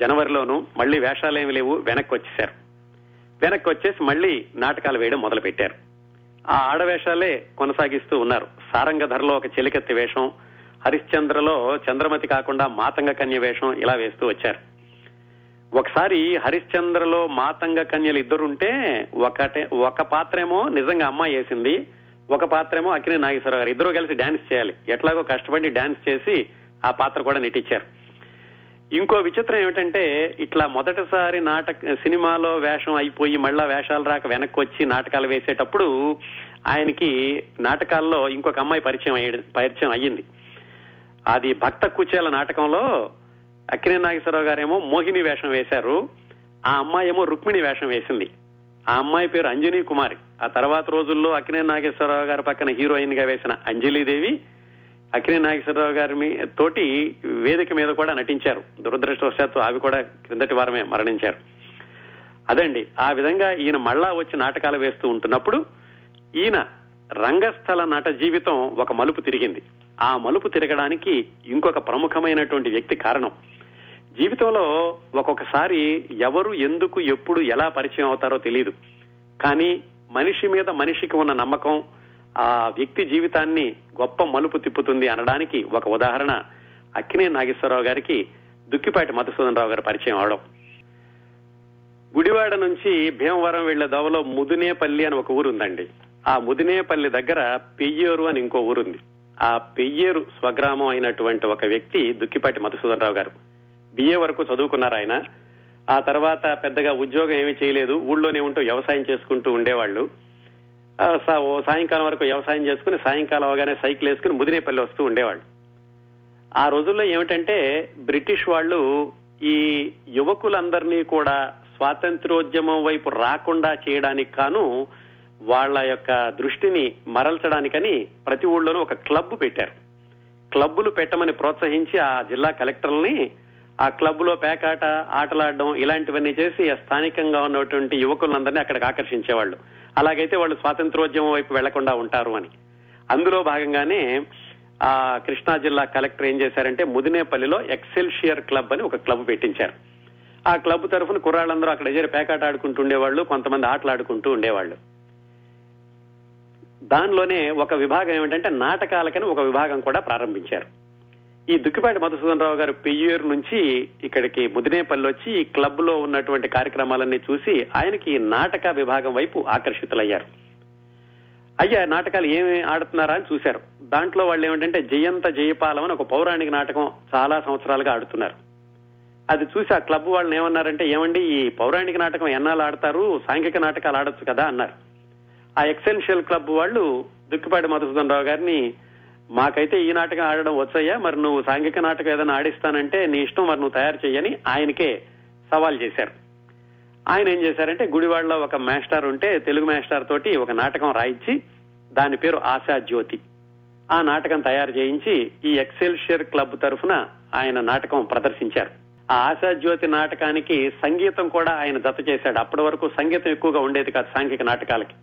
Speaker 1: జనవరిలోను. మళ్ళీ వేషాలేమి లేవు వెనక్కి వచ్చేశారు వెనక్కి వచ్చేసి మళ్ళీ నాటకాలు వేయడం మొదలు పెట్టారు ఆ ఆడవేషాలే కొనసాగిస్తూ ఉన్నారు. సారంగ ధరలో ఒక చెలికత్తి వేషం హరిశ్చంద్రలో చంద్రమతి కాకుండా మాతంగ కన్య వేషం ఇలా వేస్తూ వచ్చారు. ఒకసారి హరిశ్చంద్రలో మాతంగ కన్యలు ఇద్దరుంటే ఒకటే ఒక పాత్రేమో నిజంగా అమ్మాయి వేసింది ఒక పాత్రేమో అక్కినే నాగేశ్వరరావు గారు. ఇద్దరు కలిసి డాన్స్ చేయాలి. ఎట్లాగో కష్టపడి డాన్స్ చేసి ఆ పాత్ర కూడా నటించారు ఇంకో విచిత్రం ఏమిటంటే ఇట్లా మొదటిసారి నాటక సినిమాలో వేషం అయిపోయి మళ్ళా వేషాలు రాక వెనక్కి వచ్చి నాటకాలు వేసేటప్పుడు ఆయనకి నాటకాల్లో ఇంకొక అమ్మాయి పరిచయం పరిచయం అయ్యింది. అది భక్త కుచేల నాటకంలో అక్కినే నాగేశ్వరరావు గారేమో మోహిని వేషం వేశారు. ఆ అమ్మాయి ఏమో రుక్మిణి వేషం వేసింది. ఆ అమ్మాయి పేరు అంజనీ కుమారి. ఆ తర్వాత రోజుల్లో అక్కినే నాగేశ్వరరావు గారి పక్కన హీరోయిన్గా వేసిన అంజలీదేవి అక్కినే నాగేశ్వరరావు గారి మీ- తోటి వేదిక మీద కూడా నటించారు. దురదృష్టవశాత్తు అవి కూడా క్రిందటి వారమే మరణించారు. అదండి. ఆ విధంగా ఈయన మళ్ళా వచ్చి నాటకాలు వేస్తూ ఉంటున్నప్పుడు ఈయన రంగస్థల నట జీవితం ఒక మలుపు తిరిగింది. ఆ మలుపు తిరగడానికి ఇంకొక ప్రముఖమైనటువంటి వ్యక్తి కారణం. జీవితంలో ఒక్కొక్కసారి ఎవరు ఎందుకు ఎప్పుడు ఎలా పరిచయం అవుతారో తెలియదు కానీ మనిషి మీద మనిషికి ఉన్న నమ్మకం ఆ వ్యక్తి జీవితాన్ని గొప్ప మలుపు తిప్పుతుంది అనడానికి ఒక ఉదాహరణ అక్కినే నాగేశ్వరరావు గారికి దుక్కిపాటి మధుసూదన్ రావు గారి పరిచయం అవడం. గుడివాడ నుంచి భీమవరం వెళ్ళే దోవలో ముదినేపల్లి అని ఒక ఊరుందండి. ఆ ముదినేపల్లి దగ్గర పెయ్యూరు అని ఇంకో ఊరుంది. ఆ పెయ్యేరు స్వగ్రామం అయినటువంటి ఒక వ్యక్తి దుక్కిపాటి మధుసూదన్ రావు గారు. బిఏ వరకు చదువుకున్నారు ఆయన. ఆ తర్వాత పెద్దగా ఉద్యోగం ఏమీ చేయలేదు. ఊళ్ళోనే ఉంటూ వ్యవసాయం చేసుకుంటూ ఉండేవాళ్ళు. ఓ సాయంకాలం వరకు వ్యవసాయం చేసుకుని సాయంకాలం అవగానే సైకిల్ వేసుకుని ముదినేపల్లి వస్తూ ఉండేవాళ్ళు. ఆ రోజుల్లో ఏమిటంటే బ్రిటిష్ వాళ్ళు ఈ యువకులందరినీ కూడా స్వాతంత్రోద్యమం వైపు రాకుండా చేయడానికి కాను వాళ్ళ యొక్క దృష్టిని మరల్చడానికని ప్రతి ఊళ్ళోనూ ఒక క్లబ్ పెట్టారు. క్లబ్బులు పెట్టమని ప్రోత్సహించి ఆ జిల్లా కలెక్టర్లని ఆ క్లబ్లో పేకాట ఆటలాడడం ఇలాంటివన్నీ చేసి ఆ స్థానికంగా ఉన్నటువంటి యువకులందరినీ అక్కడికి ఆకర్షించేవాళ్ళు. అలాగైతే వాళ్ళు స్వాతంత్రోద్యమం వైపు వెళ్ళకుండా ఉంటారు అని. అందులో భాగంగానే ఆ కృష్ణా జిల్లా కలెక్టర్ ఏం చేశారంటే ముదినేపల్లిలో ఎక్సెల్షియర్ క్లబ్ అని ఒక క్లబ్ పెట్టించారు. ఆ క్లబ్ తరఫున కుర్రాళ్ళందరూ అక్కడ చేరి పేకాట ఆడుకుంటూ ఉండేవాళ్ళు కొంతమంది ఆటలు ఆడుకుంటూ ఉండేవాళ్ళు. దానిలోనే ఒక విభాగం ఏమిటంటే నాటకాలకని ఒక విభాగం కూడా ప్రారంభించారు. ఈ దుక్కిపాటి మధుసూదన్ రావు గారు పెయ్యూరు నుంచి ఇక్కడికి ముదినేపల్లి వచ్చి ఈ క్లబ్లో ఉన్నటువంటి కార్యక్రమాలన్నీ చూసి ఆయనకి నాటక విభాగం వైపు ఆకర్షితులయ్యారు. అయ్యా నాటకాలు ఏమి ఆడుతున్నారా అని చూశారు. దాంట్లో వాళ్ళు ఏమిటంటే జయంత జయపాలం అని ఒక పౌరాణిక నాటకం చాలా సంవత్సరాలుగా ఆడుతున్నారు. అది చూసి ఆ క్లబ్ వాళ్ళని ఏమన్నారంటే ఏమండి ఈ పౌరాణిక నాటకం ఎన్నాళ్ళు ఆడతారు? సాంఘిక నాటకాలు ఆడొచ్చు కదా అన్నారు. ఆ ఎక్సెన్షియల్ క్లబ్ వాళ్ళు దుక్కిపాటి మధుసూదన్ రావు గారిని మాకైతే ఈ నాటకం ఆడడం వచ్చయ్యా మరి నువ్వు సాంఘిక నాటకం ఏదైనా ఆడిస్తానంటే నీ ఇష్టం మరి నువ్వు తయారు చేయని ఆయనకే సవాల్ చేశారు. ఆయన ఏం చేశారంటే గుడివాడలో ఒక మాస్టర్ ఉంటే తెలుగు మాస్టర్ తోటి ఒక నాటకం రాయించి దాని పేరు ఆశా జ్యోతి. ఆ నాటకం తయారు చేయించి ఈ ఎక్సెల్షియర్ క్లబ్ తరఫున ఆయన నాటకం ప్రదర్శించారు. ఆ ఆశా జ్యోతి నాటకానికి సంగీతం కూడా ఆయన జత చేశాడు. అప్పటి వరకు సంగీతం ఎక్కువగా ఉండేది కాదు సాంఘిక నాటకాలకి.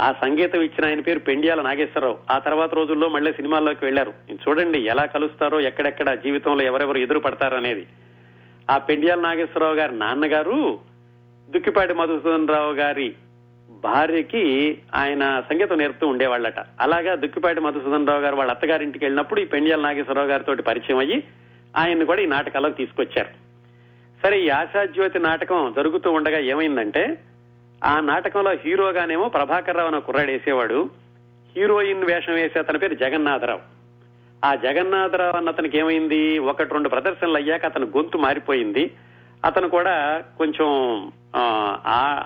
Speaker 1: ఆ సంగీతం ఇచ్చిన ఆయన పేరు పెండియాల నాగేశ్వరరావు. ఆ తర్వాత రోజుల్లో మళ్ళీ సినిమాల్లోకి వెళ్ళారు చూడండి ఎలా కలుస్తారో ఎక్కడెక్కడ జీవితంలో ఎవరెవరు ఎదురు పడతారనేది. ఆ పెండియాల నాగేశ్వరరావు గారి నాన్నగారు దుక్కిపాటి మధుసూదన్ రావు గారి భార్యకి ఆయన సంగీతం నేర్పుతూ ఉండేవాళ్ళట. అలాగా దుక్కిపాటి మధుసూదన్ రావు గారు వాళ్ళ అత్తగారింటికి వెళ్ళినప్పుడు ఈ పెండియాల నాగేశ్వరరావు గారితో పరిచయం అయ్యి ఆయన్ని కూడా ఈ నాటకాలకు తీసుకొచ్చారు. సరే ఈ ఆశాజ్యోతి నాటకం జరుగుతూ ఉండగా ఏమైందంటే ఆ నాటకంలో హీరోగానేమో ప్రభాకర్ రావు అనే కుర్రాడు వేసేవాడు. హీరోయిన్ వేషం వేసే అతని పేరు జగన్నాథరావు. ఆ జగన్నాథరావు అన్న అతనికి ఏమైంది? ఒకటి రెండు ప్రదర్శనలు అయ్యాక అతను గొంతు మారిపోయింది. అతను కూడా కొంచెం ఆ,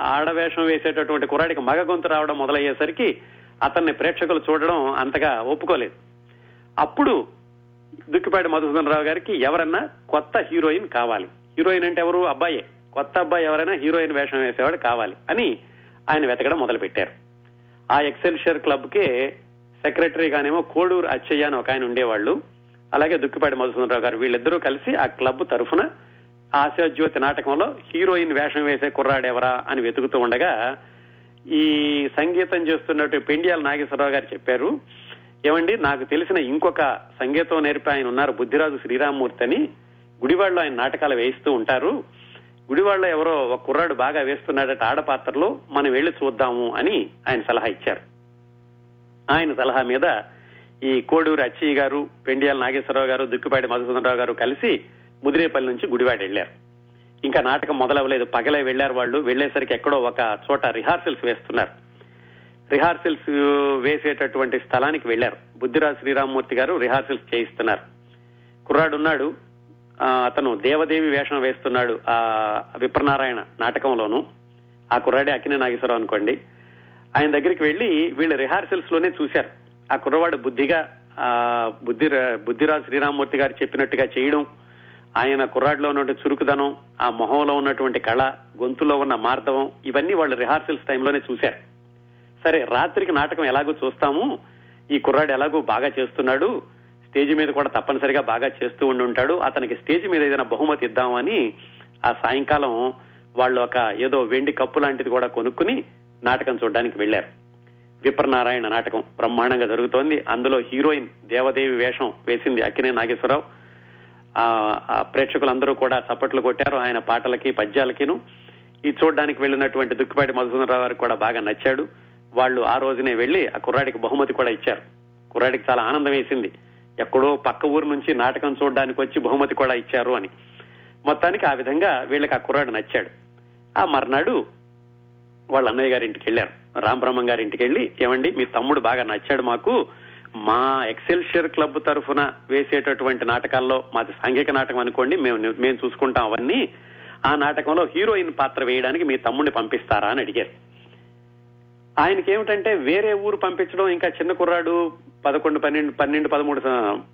Speaker 1: ఆడవేషం వేసేటటువంటి కుర్రాడికి మగ గొంతు రావడం మొదలయ్యేసరికి అతన్ని ప్రేక్షకులు చూడడం అంతగా ఒప్పుకోలేదు. అప్పుడు దుక్కిపాటి మధుసూదన్ రావు గారికి ఎవరన్నా కొత్త హీరోయిన్ కావాలి. హీరోయిన్ అంటే ఎవరు? అబ్బాయే. కొత్త అబ్బాయి ఎవరైనా హీరోయిన్ వేషం వేసేవాడు కావాలి అని ఆయన వెతకడం మొదలు పెట్టారు ఆ ఎక్సెల్షియర్ క్లబ్ కే సెక్రటరీగానేమో కోడూరు అచ్చయ్య అని ఒక ఆయన ఉండేవాళ్ళు. అలాగే దుక్కిపాటి మధుసూదరరావు గారు వీళ్ళిద్దరూ కలిసి ఆ క్లబ్ తరఫున ఆశాజ్యోతి నాటకంలో హీరోయిన్ వేషం వేసే కుర్రాడెవరా అని వెతుకుతూ ఉండగా ఈ సంగీతం చేస్తున్నట్టు పెండియాల నాగేశ్వరరావు గారు చెప్పారు. ఏమండి నాకు తెలిసిన ఇంకొక సంగీతం నేర్పి ఆయన ఉన్నారు బుద్ధిరాజు శ్రీరామ్మూర్తి అని. గుడివాడలో ఆయన నాటకాలు వేయిస్తూ ఉంటారు. గుడివాళ్ళ ఎవరో ఒక కుర్రాడు బాగా వేస్తున్నాడట ఆడపాత్రలో మనం వెళ్ళి చూద్దాము అని ఆయన సలహా ఇచ్చారు. ఆయన సలహా మీద ఈ కోడూరు అచ్చయ్య గారు పెండియాల నాగేశ్వరరావు గారు దుక్కిపాటి మధుసూదనరావు గారు కలిసి ముదిరేపల్లి నుంచి గుడివాడ వెళ్ళారు ఇంకా నాటకం మొదలవ్వలేదు పగలే వెళ్ళారు వాళ్ళు. వెళ్ళేసరికి ఎక్కడో ఒక చోట రిహార్సల్స్ వేస్తున్నారు. రిహార్సల్స్ వేసేటటువంటి స్థలానికి వెళ్ళారు బుద్ధిరాజు శ్రీరామ్మూర్తి గారు రిహార్సల్స్ చేయిస్తున్నారు. కుర్రాడు ఉన్నాడు అతను దేవదేవి వేషం వేస్తున్నాడు ఆ విప్రనారాయణ నాటకంలోను. ఆ కుర్రాడే అక్కినే నాగేశ్వరరావు అనుకోండి. ఆయన దగ్గరికి వెళ్ళి వీళ్ళు రిహార్సల్స్లోనే చూశారు. ఆ కుర్రవాడు బుద్ధిగా బుద్ధి బుద్ధిరాజు శ్రీరామ్మూర్తి గారు చెప్పినట్టుగా చేయడం ఆయన కుర్రాడిలో ఉన్నటువంటి చురుకుదనం ఆ మొహంలో ఉన్నటువంటి కళ గొంతులో ఉన్న మార్దవం ఇవన్నీ వాళ్ళు రిహార్సల్స్ టైంలోనే చూశారు. సరే రాత్రికి నాటకం ఎలాగో చూస్తాము ఈ కుర్రాడు ఎలాగో బాగా చేస్తున్నాడు స్టేజ్ మీద కూడా తప్పనిసరిగా బాగా చేస్తూ ఉండి ఉంటాడు. అతనికి స్టేజ్ మీద ఏదైనా బహుమతి ఇద్దామని ఆ సాయంకాలం వాళ్ళు ఒక ఏదో వెండి కప్పు లాంటిది కూడా కొనుక్కుని నాటకం చూడడానికి వెళ్ళారు విప్రనారాయణ నాటకం బ్రహ్మాండంగా జరుగుతోంది. అందులో హీరోయిన్ దేవదేవి వేషం వేసింది అక్కినే నాగేశ్వరరావు. ఆ ప్రేక్షకులందరూ కూడా చప్పట్లు కొట్టారు. ఆయన పాటలకి పద్యాలకిను. ఈ చూడడానికి వెళ్ళినటువంటి దుక్కిపాటి మధుసూదనరావు గారికి కూడా బాగా నచ్చాడు. వాళ్ళు ఆ రోజునే వెళ్ళి ఆ కుర్రాడికి బహుమతి కూడా ఇచ్చారు. కుర్రాడికి చాలా ఆనందం వేసింది. ఎక్కడో పక్క ఊరు నుంచి నాటకం చూడడానికి వచ్చి బహుమతి కూడా ఇచ్చారు అని. మొత్తానికి ఆ విధంగా వీళ్ళకి ఆ కుర్రాడు నచ్చాడు. ఆ మర్నాడు వాళ్ళ అన్నయ్య గారి ఇంటికి వెళ్ళారు. రామబ్రహ్మం గారి ఇంటికి వెళ్ళి ఏమండి మీ తమ్ముడు బాగా నచ్చాడు మాకు. మా ఎక్సెల్షియర్ క్లబ్ తరఫున వేసేటటువంటి నాటకాల్లో మాది సాంఘిక నాటకం అనుకోండి మేము మేము చూసుకుంటాం అవన్నీ. ఆ నాటకంలో హీరోయిన్ పాత్ర వేయడానికి మీ తమ్ముడిని పంపిస్తారా? అని అడిగారు. ఆయనకి ఏమిటంటే వేరే ఊరు పంపించడం ఇంకా చిన్న కుర్రాడు పదకొండు పన్నెండు పన్నెండు పదమూడు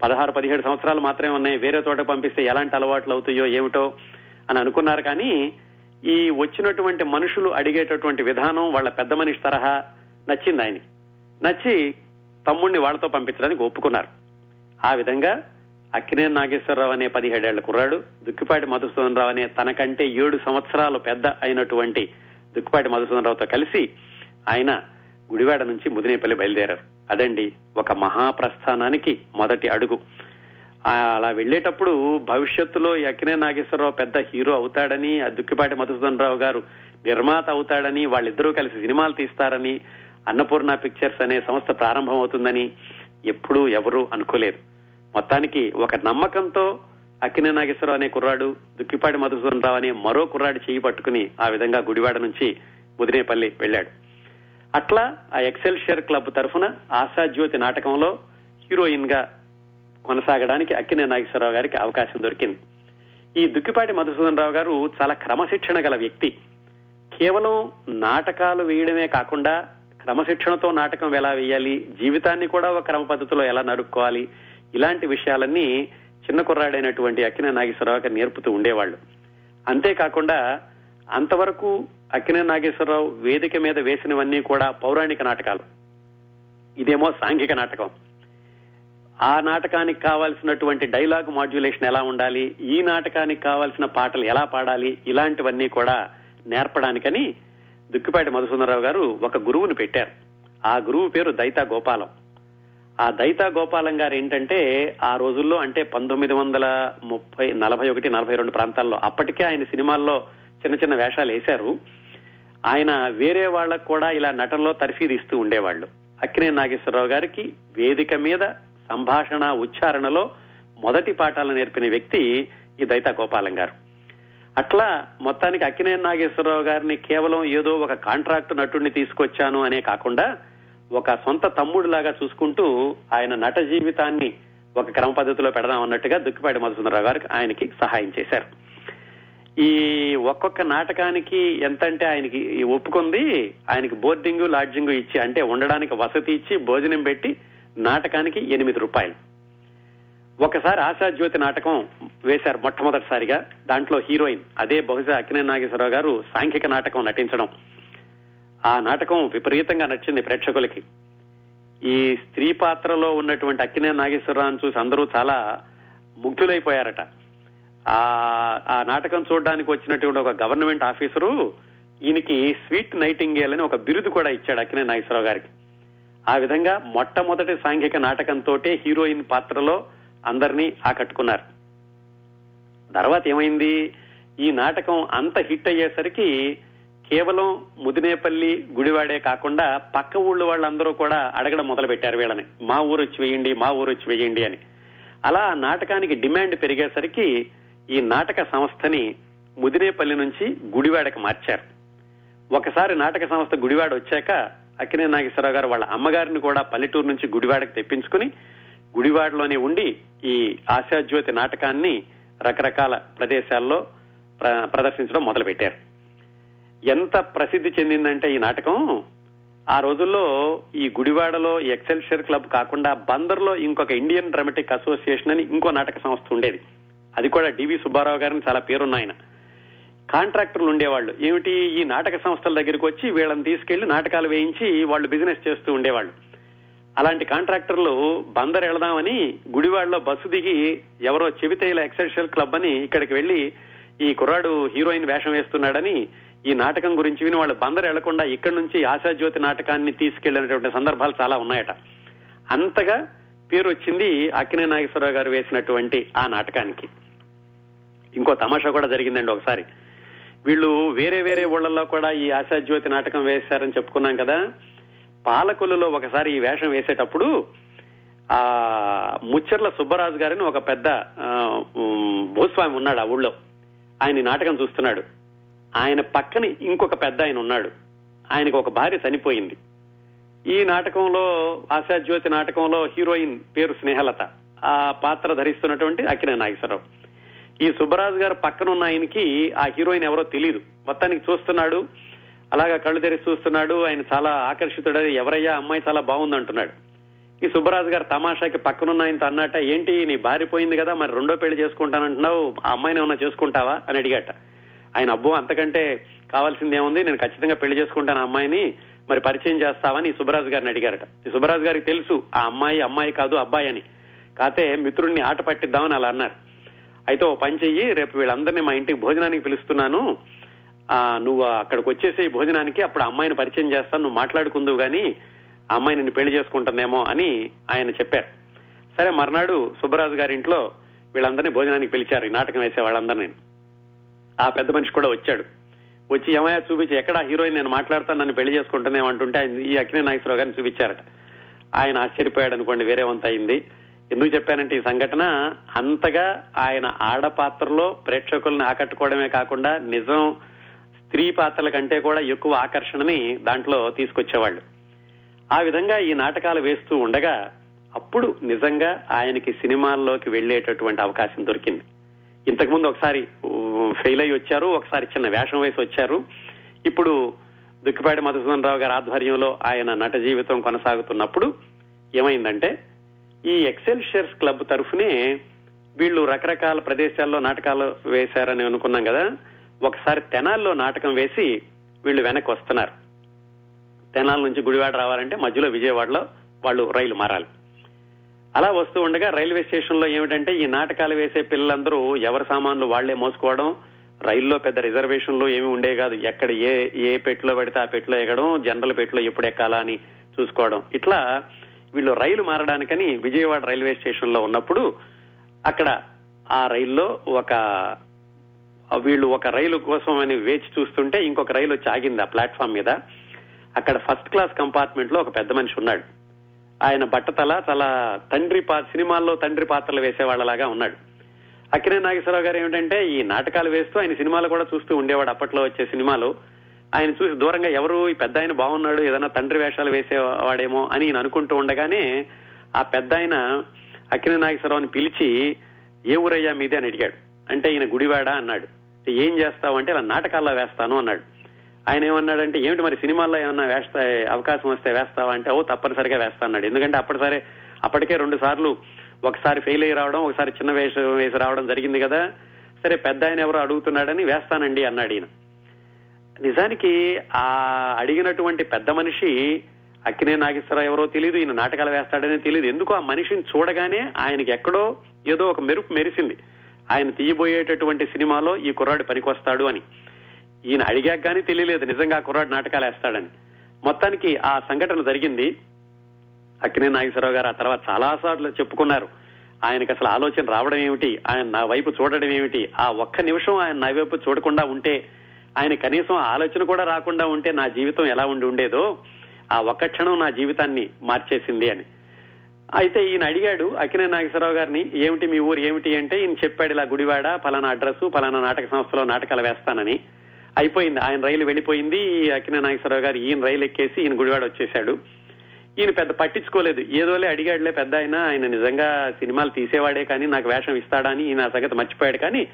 Speaker 1: పదహారు పదిహేడు సంవత్సరాలు మాత్రమే ఉన్నాయి. వేరే చోట పంపిస్తే ఎలాంటి అలవాట్లు అవుతాయో ఏమిటో అని అనుకున్నారు. కానీ ఈ వచ్చినటువంటి మనుషులు అడిగేటటువంటి విధానం వాళ్ళ పెద్ద మనిషి తరహా నచ్చింది ఆయన నచ్చి తమ్ముడిని వాళ్ళతో పంపించడానికి ఒప్పుకున్నారు. ఆ విధంగా అక్కినే నాగేశ్వరరావు అనే పదిహేడేళ్ళ కుర్రాడు దుక్కిపాటి మధుసూదన్ రావు అనే తనకంటే ఏడు సంవత్సరాలు పెద్ద అయినటువంటి దుక్కిపాటి మధుసూదన్ రావుతో కలిసి ఆయన గుడివాడ నుంచి ముదినేపల్లి బయలుదేరారు. అదండి ఒక మహాప్రస్థానానికి మొదటి అడుగు. అలా వెళ్ళేటప్పుడు భవిష్యత్తులో ఎక్కినే నాగేశ్వరరావు పెద్ద హీరో అవుతాడని ఆ దుక్కిపాటి మధుసూదన్ రావు గారు నిర్మాత అవుతాడని వాళ్ళిద్దరూ కలిసి సినిమాలు తీస్తారని అన్నపూర్ణ పిక్చర్స్ అనే సంస్థ ప్రారంభం అవుతుందని ఎప్పుడూ ఎవరూ అనుకోలేదు. మొత్తానికి ఒక నమ్మకంతో అక్కినే నాగేశ్వరరావు అనే కుర్రాడు దుక్కిపాటి మధుసూదన్ రావు అనే మరో కుర్రాడు చేయి పట్టుకుని ఆ విధంగా గుడివాడ నుంచి ముదినేపల్లి వెళ్ళాడు. అట్లా ఆ ఎక్సెల్ షేర్ క్లబ్ తరఫున ఆశాజ్యోతి నాటకంలో హీరోయిన్గా కొనసాగడానికి అక్కినే నాగేశ్వరరావు గారికి అవకాశం దొరికింది. ఈ దుక్కిపాటి మధుసూదన్ రావు గారు చాలా క్రమశిక్షణ గల వ్యక్తి. కేవలం నాటకాలు వేయడమే కాకుండా క్రమశిక్షణతో నాటకం ఎలా వేయాలి జీవితాన్ని కూడా ఒక క్రమ పద్ధతిలో ఎలా నడుపుకోవాలి ఇలాంటి విషయాలన్నీ చిన్న కుర్రాడైనటువంటి అక్కినే నాగేశ్వరరావు గారు నేర్పుతూ ఉండేవాళ్ళు. అంతేకాకుండా అంతవరకు అక్కినే నాగేశ్వరరావు వేదిక మీద వేసినవన్నీ కూడా పౌరాణిక నాటకాలు. ఇదేమో సాంఘిక నాటకం. ఆ నాటకానికి కావాల్సినటువంటి డైలాగ్ మాడ్యులేషన్ ఎలా ఉండాలి? ఈ నాటకానికి కావాల్సిన పాటలు ఎలా పాడాలి? ఇలాంటివన్నీ కూడా నేర్పడానికని దుక్కిపాటి మధుసూదనరావు గారు ఒక గురువుని పెట్టారు. ఆ గురువు పేరు దైతా గోపాలం. ఆ దైతా గోపాలం గారు ఏంటంటే ఆ రోజుల్లో అంటే పంతొమ్మిది వందల ముప్పై నలభై ఒకటి నలభై రెండు ప్రాంతాల్లో అప్పటికే ఆయన సినిమాల్లో చిన్న చిన్న వేషాలు వేశారు. ఆయన వేరే వాళ్ళకు కూడా ఇలా నటనలో తర్ఫీదు ఇస్తూ ఉండేవాళ్ళు. అక్కినే నాగేశ్వరరావు గారికి వేదిక మీద సంభాషణ ఉచ్చారణలో మొదటి పాఠాలు నేర్పిన వ్యక్తి ఈ దైతా గోపాలం గారు. అట్లా మొత్తానికి అక్కినే నాగేశ్వరరావు గారిని కేవలం ఏదో ఒక కాంట్రాక్ట్ నటుడిని తీసుకొచ్చాను అనే కాకుండా ఒక సొంత తమ్ముడిలాగా చూసుకుంటూ ఆయన నట జీవితాన్ని ఒక క్రమ పద్ధతిలో పెడదాం అన్నట్టుగా దుక్కిపాటి మధుసుందరరావు గారికి ఆయనకి సహాయం చేశారు. ఈ ఒక్కొక్క నాటకానికి ఎంత అంటే ఆయనకి ఒప్పుకుంది ఆయనకి బోర్డింగ్ లాడ్జింగ్ ఇచ్చి అంటే ఉండడానికి వసతి ఇచ్చి భోజనం పెట్టి నాటకానికి ఎనిమిది రూపాయలు. ఒకసారి ఆశాజ్యోతి నాటకం వేశారు మొట్టమొదటిసారిగా. దాంట్లో హీరోయిన్ అదే బహుశా అక్కినే నాగేశ్వరరావు గారు సాంఘిక నాటకం నటించడం. ఆ నాటకం విపరీతంగా నచ్చింది ప్రేక్షకులకి. ఈ స్త్రీ పాత్రలో ఉన్నటువంటి అక్కినే నాగేశ్వరరావుని చూసి అందరూ చాలా ముగ్ధులైపోయారట. ఆ నాటకం చూడడానికి వచ్చినటువంటి ఒక గవర్నమెంట్ ఆఫీసరు ఈయనకి స్వీట్ నైటింగేల్ అని ఒక బిరుదు కూడా ఇచ్చాడు అక్కినే నాగేశ్వరరావు గారికి. ఆ విధంగా మొట్టమొదటి సాంఘిక నాటకంతో హీరోయిన్ పాత్రలో అందరినీ ఆకట్టుకున్నారు. తర్వాత ఏమైంది? ఈ నాటకం అంత హిట్ అయ్యేసరికి కేవలం ముదినేపల్లి గుడివాడే కాకుండా పక్క ఊళ్ళో వాళ్ళందరూ కూడా అడగడం మొదలు పెట్టారు వీళ్ళని. మా ఊరు వచ్చి వేయండి మా ఊరు వచ్చి వేయండి అని. అలా నాటకానికి డిమాండ్ పెరిగేసరికి ఈ నాటక సంస్థని ముదినేపల్లి నుంచి గుడివాడకి మార్చారు. ఒకసారి నాటక సంస్థ గుడివాడ వచ్చాక అక్కినే నాగేశ్వరరావు గారు వాళ్ళ అమ్మగారిని కూడా పల్లెటూరు నుంచి గుడివాడకు తెప్పించుకుని గుడివాడలోనే ఉండి ఈ ఆశాజ్యోతి నాటకాన్ని రకరకాల ప్రదేశాల్లో ప్ర- ప్రదర్శించడం మొదలుపెట్టారు. ఎంత ప్రసిద్ధి చెందిందంటే ఈ నాటకం. ఆ రోజుల్లో ఈ గుడివాడలో ఎక్సెల్షియర్ క్లబ్ కాకుండా బందర్లో ఇంకొక ఇండియన్ డ్రామాటిక్ అసోసియేషన్ అని ఇంకో నాటక సంస్థ ఉండేది. అది కూడా డివి సుబ్బారావు గారిని చాలా పేరున్న ఆయన కాంట్రాక్టర్లు ఉండేవాళ్ళు. ఏమిటి? ఈ నాటక సంస్థల దగ్గరికి వచ్చి వీళ్ళని తీసుకెళ్ళి నాటకాలు వేయించి వాళ్ళు బిజినెస్ చేస్తూ ఉండేవాళ్ళు. అలాంటి కాంట్రాక్టర్లు బందర్ వెళదామని గుడివాడలో బస్సు దిగి ఎవరో చెబితే ఇలా క్లబ్ అని ఇక్కడికి వెళ్ళి ఈ కుర్రాడు హీరోయిన్ వేషం వేస్తున్నాడని ఈ నాటకం గురించి విని వాళ్ళు బందర్ వెళ్ళకుండా ఇక్కడి నుంచి ఆశాజ్యోతి నాటకాన్ని తీసుకెళ్ళినటువంటి సందర్భాలు చాలా ఉన్నాయట. అంతగా పేరు వచ్చింది అక్కినే నాగేశ్వరరావు గారు వేసినటువంటి ఆ నాటకానికి. ఇంకో తమాషా కూడా జరిగిందండి ఒకసారి. వీళ్ళు వేరే వేరే ఊళ్ళల్లో కూడా ఈ ఆశాజ్యోతి నాటకం వేశారని చెప్పుకున్నాం కదా. పాలకొల్లులో ఒకసారి ఈ వేషం వేసేటప్పుడు ఆ ముచ్చర్ల సుబ్బరాజు గారిని ఒక పెద్ద భూస్వామి ఉన్నాడు ఆ ఊళ్ళో. ఆయన నాటకం చూస్తున్నాడు. ఆయన పక్కన ఇంకొక పెద్ద ఆయన ఉన్నాడు. ఆయనకు ఒక భార్య చనిపోయింది. ఈ నాటకంలో ఆశాజ్యోతి నాటకంలో హీరోయిన్ పేరు స్నేహలత. ఆ ఆశాజ్యోతి నాటకంలో హీరోయిన్ పేరు స్నేహలత ఆ పాత్ర ధరిస్తున్నటువంటి అక్కినే నాగేశ్వరరావు. ఈ సుబ్బరాజు గారు పక్కన ఉన్న ఆయనకి ఆ హీరోయిన్ ఎవరో తెలియదు మొత్తానికి చూస్తున్నాడు. అలాగా కళ్ళు తెరిచి చూస్తున్నాడు. ఆయన చాలా ఆకర్షితుడు. ఎవరయ్యా? అమ్మాయి చాలా బాగుంది అంటున్నాడు. ఈ సుబ్బరాజు గారు తమాషాకి పక్కనున్న ఆయనతో అన్నట ఏంటి నీ భార్య పోయింది కదా మరి రెండో పెళ్ళి చేసుకుంటానంటున్నావు? ఆ అమ్మాయిని ఏమన్నా చేసుకుంటావా? అని అడిగాట. ఆయన అబ్బో అంతకంటే కావాల్సింది ఏముంది? నేను ఖచ్చితంగా పెళ్ళి చేసుకుంటాను ఆ అమ్మాయిని. మరి పరిచయం చేస్తావని ఈ సుబ్బరాజు గారిని అడిగారట. ఈ సుబ్బరాజు గారికి తెలుసు ఆ అమ్మాయి అమ్మాయి కాదు అబ్బాయి అని. కాతే మిత్రుడిని ఆట పట్టిద్దామని అలా అన్నారు. అయితే ఓ పని చెయ్యి రేపు వీళ్ళందరినీ మా ఇంటికి భోజనానికి పిలుస్తున్నాను. ఆ నువ్వు అక్కడికి వచ్చేసి భోజనానికి అప్పుడు అమ్మాయిని పరిచయం చేస్తాను నువ్వు మాట్లాడుకుందువు గాని ఆ అమ్మాయి నిన్ను పెళ్ళి చేసుకుంటుందేమో అని ఆయన చెప్పారు. సరే మర్నాడు సుబ్బరాజు గారి ఇంట్లో వీళ్ళందరినీ భోజనానికి పిలిచారు ఈ నాటకం వేసే వాళ్ళందరినీ. ఆ పెద్ద మనిషి కూడా వచ్చాడు. వచ్చి ఏమయ్యా చూపించి ఎక్కడ హీరోయిన్ నేను మాట్లాడతాను నన్ను పెళ్ళి చేసుకుంటుందేమో అంటుంటే ఆయన ఈ అక్కినే నాగేశ్వరరావు గారిని చూపించారట. ఆయన ఆశ్చర్యపోయాడు అనుకోండి వేరే వంత అయింది. ఎందుకు చెప్పానంటే ఈ సంఘటన అంతగా ఆయన ఆడపాత్రలో ప్రేక్షకుల్ని ఆకట్టుకోవడమే కాకుండా నిజం స్త్రీ పాత్రల కంటే కూడా ఎక్కువ ఆకర్షణని దాంట్లో తీసుకొచ్చేవాళ్ళు. ఆ విధంగా ఈ నాటకాలు వేస్తూ ఉండగా అప్పుడు నిజంగా ఆయనకి సినిమాల్లోకి వెళ్ళేటటువంటి అవకాశం దొరికింది. ఇంతకుముందు ఒకసారి ఫెయిల్ అయ్యి వచ్చారు ఒకసారి చిన్న వేషం వేసి వచ్చారు. ఇప్పుడు దుక్కిపాటి మధుసూదన్ రావు గారి ఆధ్వర్యంలో ఆయన నట జీవితం కొనసాగుతున్నప్పుడు ఏమైందంటే ఈ ఎక్సెల్షియర్స్ క్లబ్ తరఫునే వీళ్ళు రకరకాల ప్రదేశాల్లో నాటకాలు వేశారని అనుకున్నాం కదా. ఒకసారి తెనాల్లో నాటకం వేసి వీళ్ళు వెనక్కి వస్తున్నారు. తెనాల నుంచి గుడివాడ రావాలంటే మధ్యలో విజయవాడలో వాళ్ళు రైలు మారాలి. అలా వస్తూ ఉండగా రైల్వే స్టేషన్లో ఏమిటంటే ఈ నాటకాలు వేసే పిల్లలందరూ ఎవరి సామాన్లు వాళ్ళే మోసుకోవడం రైల్లో పెద్ద రిజర్వేషన్లు ఏమి ఉండే కాదు. ఎక్కడ ఏ ఏ పెట్టులో పెడితే ఆ పెట్టులో ఎగడం జనరల్ పెట్టులో ఎప్పుడు ఎక్కాలా అని చూసుకోవడం. ఇట్లా వీళ్ళు రైలు మారడానికని విజయవాడ రైల్వే స్టేషన్లో ఉన్నప్పుడు అక్కడ ఆ రైల్లో ఒక వీళ్ళు ఒక రైలు కోసం అని వేచి చూస్తుంటే ఇంకొక రైలు వచ్చి ఆగింది ఆ ప్లాట్ఫామ్ మీద. అక్కడ ఫస్ట్ క్లాస్ కంపార్ట్మెంట్లో ఒక పెద్ద మనిషి ఉన్నాడు. ఆయన బట్టతల చాలా తండ్రి పా సినిమాల్లో తండ్రి పాత్రలు వేసేవాళ్ళలాగా ఉన్నాడు. అక్కినే నాగేశ్వరరావు గారు ఏమిటంటే ఈ నాటకాలు వేస్తూ ఆయన సినిమాలు కూడా చూస్తూ ఉండేవాడు. అప్పట్లో వచ్చే సినిమాలు ఆయన చూసి దూరంగా ఎవరు ఈ పెద్ద ఆయన బాగున్నాడు ఏదైనా తండ్రి వేషాలు వేసేవాడేమో అని ఈయన అనుకుంటూ ఉండగానే ఆ పెద్ద ఆయన అక్కినే నాగేశ్వరరావుని పిలిచి ఏ ఊరయ్యా మీదే? అని అడిగాడు. అంటే ఈయన గుడివాడ అన్నాడు. ఏం చేస్తావు అంటే ఇలా నాటకాల్లో వేస్తాను అన్నాడు. ఆయన ఏమన్నాడంటే ఏమిటి మరి సినిమాల్లో ఏమన్నా వేస్తా అవకాశం వస్తే వేస్తావా? అంటే ఓ తప్పనిసరిగా వేస్తా అన్నాడు. ఎందుకంటే అప్పటి సరే అప్పటికే రెండు సార్లు ఒకసారి ఫెయిల్ అయ్యి రావడం ఒకసారి చిన్న వేషం వేసి రావడం జరిగింది కదా. సరే పెద్ద ఆయన ఎవరో అడుగుతున్నాడని వేస్తానండి అన్నాడు ఈయన. నిజానికి ఆ అడిగినటువంటి పెద్ద మనిషి అక్కినే నాగేశ్వరరావు ఎవరో తెలియదు ఈయన నాటకాలు వేస్తాడనే తెలియదు ఎందుకు ఆ మనిషిని చూడగానే ఆయనకి ఎక్కడో ఏదో ఒక మెరుపు మెరిసింది. ఆయన తీయబోయేటటువంటి సినిమాలో ఈ కుర్రాడు పనికొస్తాడు అని. ఈయన అడిగాక కానీ తెలియలేదు నిజంగా కుర్రాడు నాటకాలు వేస్తాడని. మొత్తానికి ఆ సంఘటన జరిగింది. అక్కినే నాగేశ్వరరావు గారు ఆ తర్వాత చాలా సార్లు చెప్పుకున్నారు. ఆయనకి అసలు ఆలోచన రావడం ఏమిటి? ఆయన నా వైపు చూడడం ఏమిటి? ఆ ఒక్క నిమిషం ఆయన నా వైపు చూడకుండా ఉంటే ఆయన కనీసం ఆలోచన కూడా రాకుండా ఉంటే నా జీవితం ఎలా ఉండి ఉండేదో ఆ ఒక్క క్షణం నా జీవితాన్ని మార్చేసింది అని. అయితే ఈయన అడిగాడు అకినే నాగేశ్వరరావు గారిని ఏమిటి మీ ఊరు ఏమిటి అంటే ఈయన చెప్పాడు ఇలా గుడివాడ పలానా అడ్రస్ పలానా నాటక సంస్థలో నాటకాలు వేస్తానని. అయిపోయింది ఆయన రైలు వెళ్ళిపోయింది అకినే నాగేశ్వరరావు గారు ఈయన రైలు ఎక్కేసి ఈయన గుడివాడ వచ్చేశాడు. ఈయన పెద్ద పట్టించుకోలేదు ఏదోలే అడిగాడులే పెద్ద ఆయన ఆయన నిజంగా సినిమాలు తీసేవాడే కానీ నాకు వేషం ఇస్తాడా అని ఈయన సగతి సంగతి మర్చిపోయాడు కానీ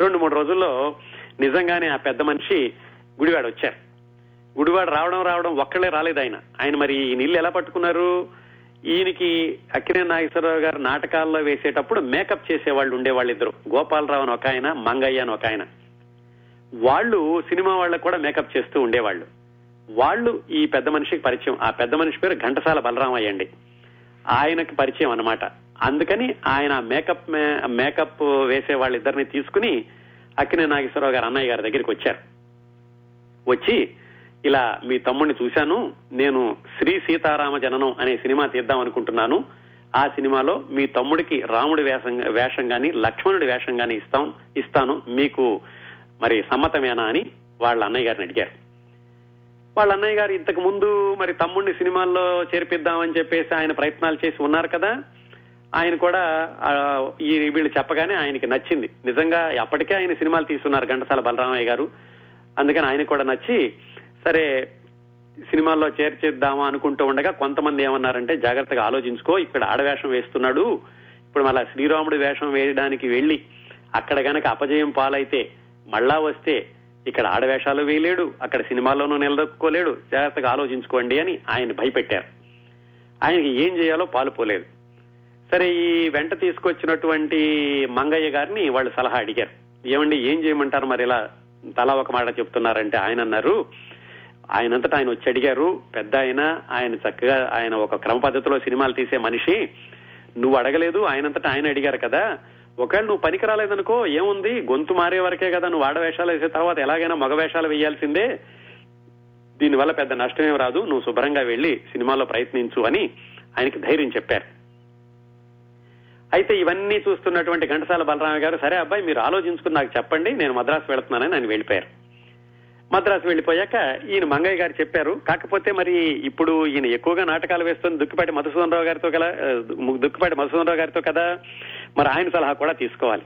Speaker 1: రెండు మూడు రోజుల్లో నిజంగానే ఆ పెద్ద మనిషి గుడివాడ వచ్చారు. గుడివాడ రావడం రావడం ఒక్కళ్ళే రాలేదు ఆయన. ఆయన మరి ఈ నీళ్ళు ఎలా పట్టుకున్నారు? ఈయనకి అక్కినే నాగేశ్వరరావు గారు నాటకాల్లో వేసేటప్పుడు మేకప్ చేసేవాళ్ళు ఉండేవాళ్ళు ఇద్దరు గోపాలరావు అని ఒక ఆయన మంగయ్య అని ఒక ఆయన. వాళ్ళు సినిమా వాళ్ళకు కూడా మేకప్ చేస్తూ ఉండేవాళ్ళు. వాళ్ళు ఈ పెద్ద మనిషికి పరిచయం. ఆ పెద్ద మనిషి పేరు ఘంటసాల బలరామయ్య అండి. ఆయనకి పరిచయం అన్నమాట. అందుకని ఆయన మేకప్ మేకప్ వేసే వాళ్ళిద్దరిని తీసుకుని అక్కినే నాగేశ్వరరావు గారు అన్నయ్య గారి దగ్గరికి వచ్చారు. వచ్చి ఇలా మీ తమ్ముడిని చూశాను నేను శ్రీ సీతారామ జననం అనే సినిమా తీద్దాం అనుకుంటున్నాను. ఆ సినిమాలో మీ తమ్ముడికి రాముడి వేషం వేషం గాని లక్ష్మణుడి వేషం గాని ఇస్తాం ఇస్తాను మీకు మరి సమ్మతమేనా అని వాళ్ళ అన్నయ్య గారిని అడిగారు. వాళ్ళ అన్నయ్య గారు ఇంతకు ముందు మరి తమ్ముడిని సినిమాల్లో చేర్పిద్దామని చెప్పేసి ఆయన ప్రయత్నాలు చేసి ఉన్నారు కదా ఆయన కూడా ఈ వీళ్ళు చెప్పగానే ఆయనకి నచ్చింది. నిజంగా అప్పటికే ఆయన సినిమాలు తీసుకున్నారు ఘంటసాల బలరామయ్య గారు. అందుకని ఆయన కూడా నచ్చి సరే సినిమాల్లో చేర్చేద్దామా అనుకుంటూ ఉండగా కొంతమంది ఏమన్నారంటే జాగ్రత్తగా ఆలోచించుకో ఇక్కడ ఆడవేషం వేస్తున్నాడు. ఇప్పుడు మళ్ళా శ్రీరాముడు వేషం వేయడానికి వెళ్ళి అక్కడ గనక అపజయం పాలైతే మళ్ళా వస్తే ఇక్కడ ఆడవేషాలు వేయలేడు అక్కడ సినిమాల్లోనూ నిలదొక్కుకోలేడు. జాగ్రత్తగా ఆలోచించుకోండి అని ఆయన భయపెట్టారు. ఆయనకి ఏం చేయాలో పాలుపోలేదు సరే ఈ వెంట తీసుకొచ్చినటువంటి మంగయ్య గారిని వాళ్ళు సలహా అడిగారు. ఏమండి ఏం చేయమంటారు మరి ఇలా తలా ఒక మాట చెప్తున్నారంటే ఆయన అన్నారు. ఆయనంతటా ఆయన వచ్చి అడిగారు పెద్ద ఆయన ఆయన చక్కగా ఆయన ఒక క్రమ పద్ధతిలో సినిమాలు తీసే మనిషి. నువ్వు అడగలేదు ఆయనంతటా ఆయన అడిగారు కదా. ఒకవేళ నువ్వు పనికి రాలేదనుకో ఏముంది? గొంతు మారే వరకే కదా నువ్వు ఆడవేషాలు వేసే తర్వాత ఎలాగైనా మగ వేషాలు వేయాల్సిందే. దీనివల్ల పెద్ద నష్టమేం రాదు నువ్వు శుభ్రంగా వెళ్ళి సినిమాలో ప్రయత్నించు అని ఆయనకి ధైర్యం చెప్పారు. అయితే ఇవన్నీ చూస్తున్నటువంటి ఘంటసాల బలరామ గారు సరే అబ్బాయి మీరు ఆలోచించుకుని నాకు చెప్పండి నేను మద్రాసు వెళుతున్నానని ఆయన వెళ్ళిపోయారు. మద్రాసు వెళ్ళిపోయాక ఈయన మంగయ్య గారు చెప్పారు కాకపోతే మరి ఇప్పుడు ఈయన ఎక్కువగా నాటకాలు వేస్తున్న దుక్కిపాటి మధుసూదన్ రావు గారితో కదా దుక్కిపాటి మధుసూదన్ రావు గారితో కదా మరి ఆయన సలహా కూడా తీసుకోవాలి.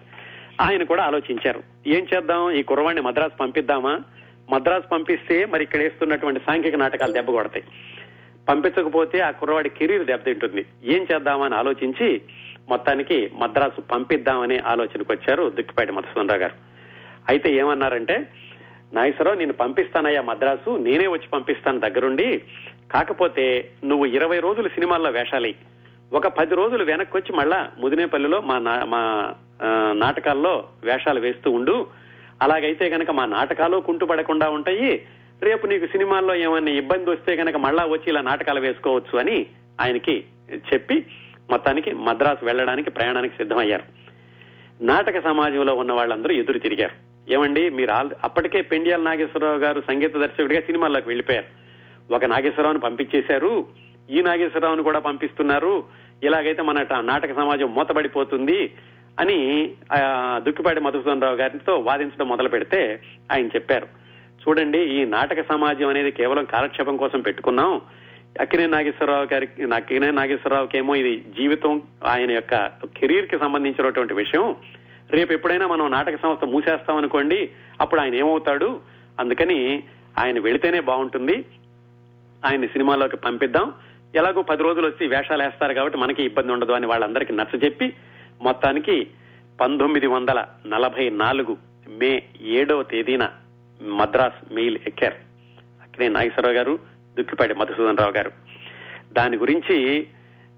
Speaker 1: ఆయన కూడా ఆలోచించారు. ఏం చేద్దాం? ఈ కుర్రవాణ్ణి మద్రాసు పంపిద్దామా? మద్రాసు పంపిస్తే మరి ఇక్కడ వేస్తున్నటువంటి సాంఘిక నాటకాలు దెబ్బ కొడతాయి. పంపించకపోతే ఆ కుర్రవాడి కెరీర్ దెబ్బతింటుంది. ఏం చేద్దామని ఆలోచించి మొత్తానికి మద్రాసు పంపిద్దామనే ఆలోచనకు వచ్చారు దుక్కిపాటి మధుసూదనరావు గారు. అయితే ఏమన్నారంటే నాగేశ్వరరావు నేను పంపిస్తానయ్యా మద్రాసు నేనే వచ్చి పంపిస్తాను దగ్గరుండి. కాకపోతే నువ్వు ఇరవై రోజులు సినిమాల్లో వేషాలి. ఒక పది రోజులు వెనక్కి వచ్చి మళ్ళా ముదినేపల్లిలో మా నా- మా నాటకాల్లో వేషాలు వేస్తూ ఉండు. అలాగైతే గనక మా నాటకాలు కుంటుపడకుండా ఉంటాయి. రేపు నీకు సినిమాల్లో ఏమైనా ఇబ్బంది వస్తే గనక మళ్ళా వచ్చి ఇలా నాటకాలు వేసుకోవచ్చు అని ఆయనకి చెప్పి మొత్తానికి మద్రాసు వెళ్ళడానికి ప్రయాణానికి సిద్ధమయ్యారు. నాటక సమాజంలో ఉన్న వాళ్ళందరూ ఎదురు తిరిగారు. ఏమండి మీరు ఆల్- అప్పటికే పెండియాల నాగేశ్వరరావు గారు సంగీత దర్శకుడిగా సినిమాల్లోకి వెళ్ళిపోయారు ఒక నాగేశ్వరరావుని పంపించేశారు. ఈ నాగేశ్వరరావుని కూడా పంపిస్తున్నారు. ఇలాగైతే మన నాటక సమాజం మూతపడిపోతుంది అని దుక్కిపాటి మధుసూదన్ రావు గారితో వాదించడం మొదలు పెడితే ఆయన చెప్పారు. చూడండి ఈ నాటక సమాజం అనేది కేవలం కాలక్షేపం కోసం పెట్టుకున్నాం. అక్కినే నాగేశ్వరరావు గారికి అక్కినే నాగేశ్వరరావుకి ఏమో ఇది జీవితం ఆయన యొక్క కెరీర్కి సంబంధించినటువంటి విషయం. రేపు ఎప్పుడైనా మనం నాటక సంస్థ మూసేస్తాం అనుకోండి అప్పుడు ఆయన ఏమవుతాడు? అందుకని ఆయన వెళితేనే బాగుంటుంది. ఆయన్ని సినిమాలోకి పంపిద్దాం. ఎలాగో పది రోజులు వచ్చి వేషాలు వేస్తారు కాబట్టి మనకి ఇబ్బంది ఉండదు అని వాళ్ళందరికీ నచ్చజెప్పి మొత్తానికి పంతొమ్మిది వందల నలభై నాలుగు మే ఏడవ తేదీన మద్రాస్ మెయిల్ ఎక్కారు. అక్కడే నాగేశ్వరరావు గారు దుక్కిపాటి మధుసూదన్ రావు గారు. దాని గురించి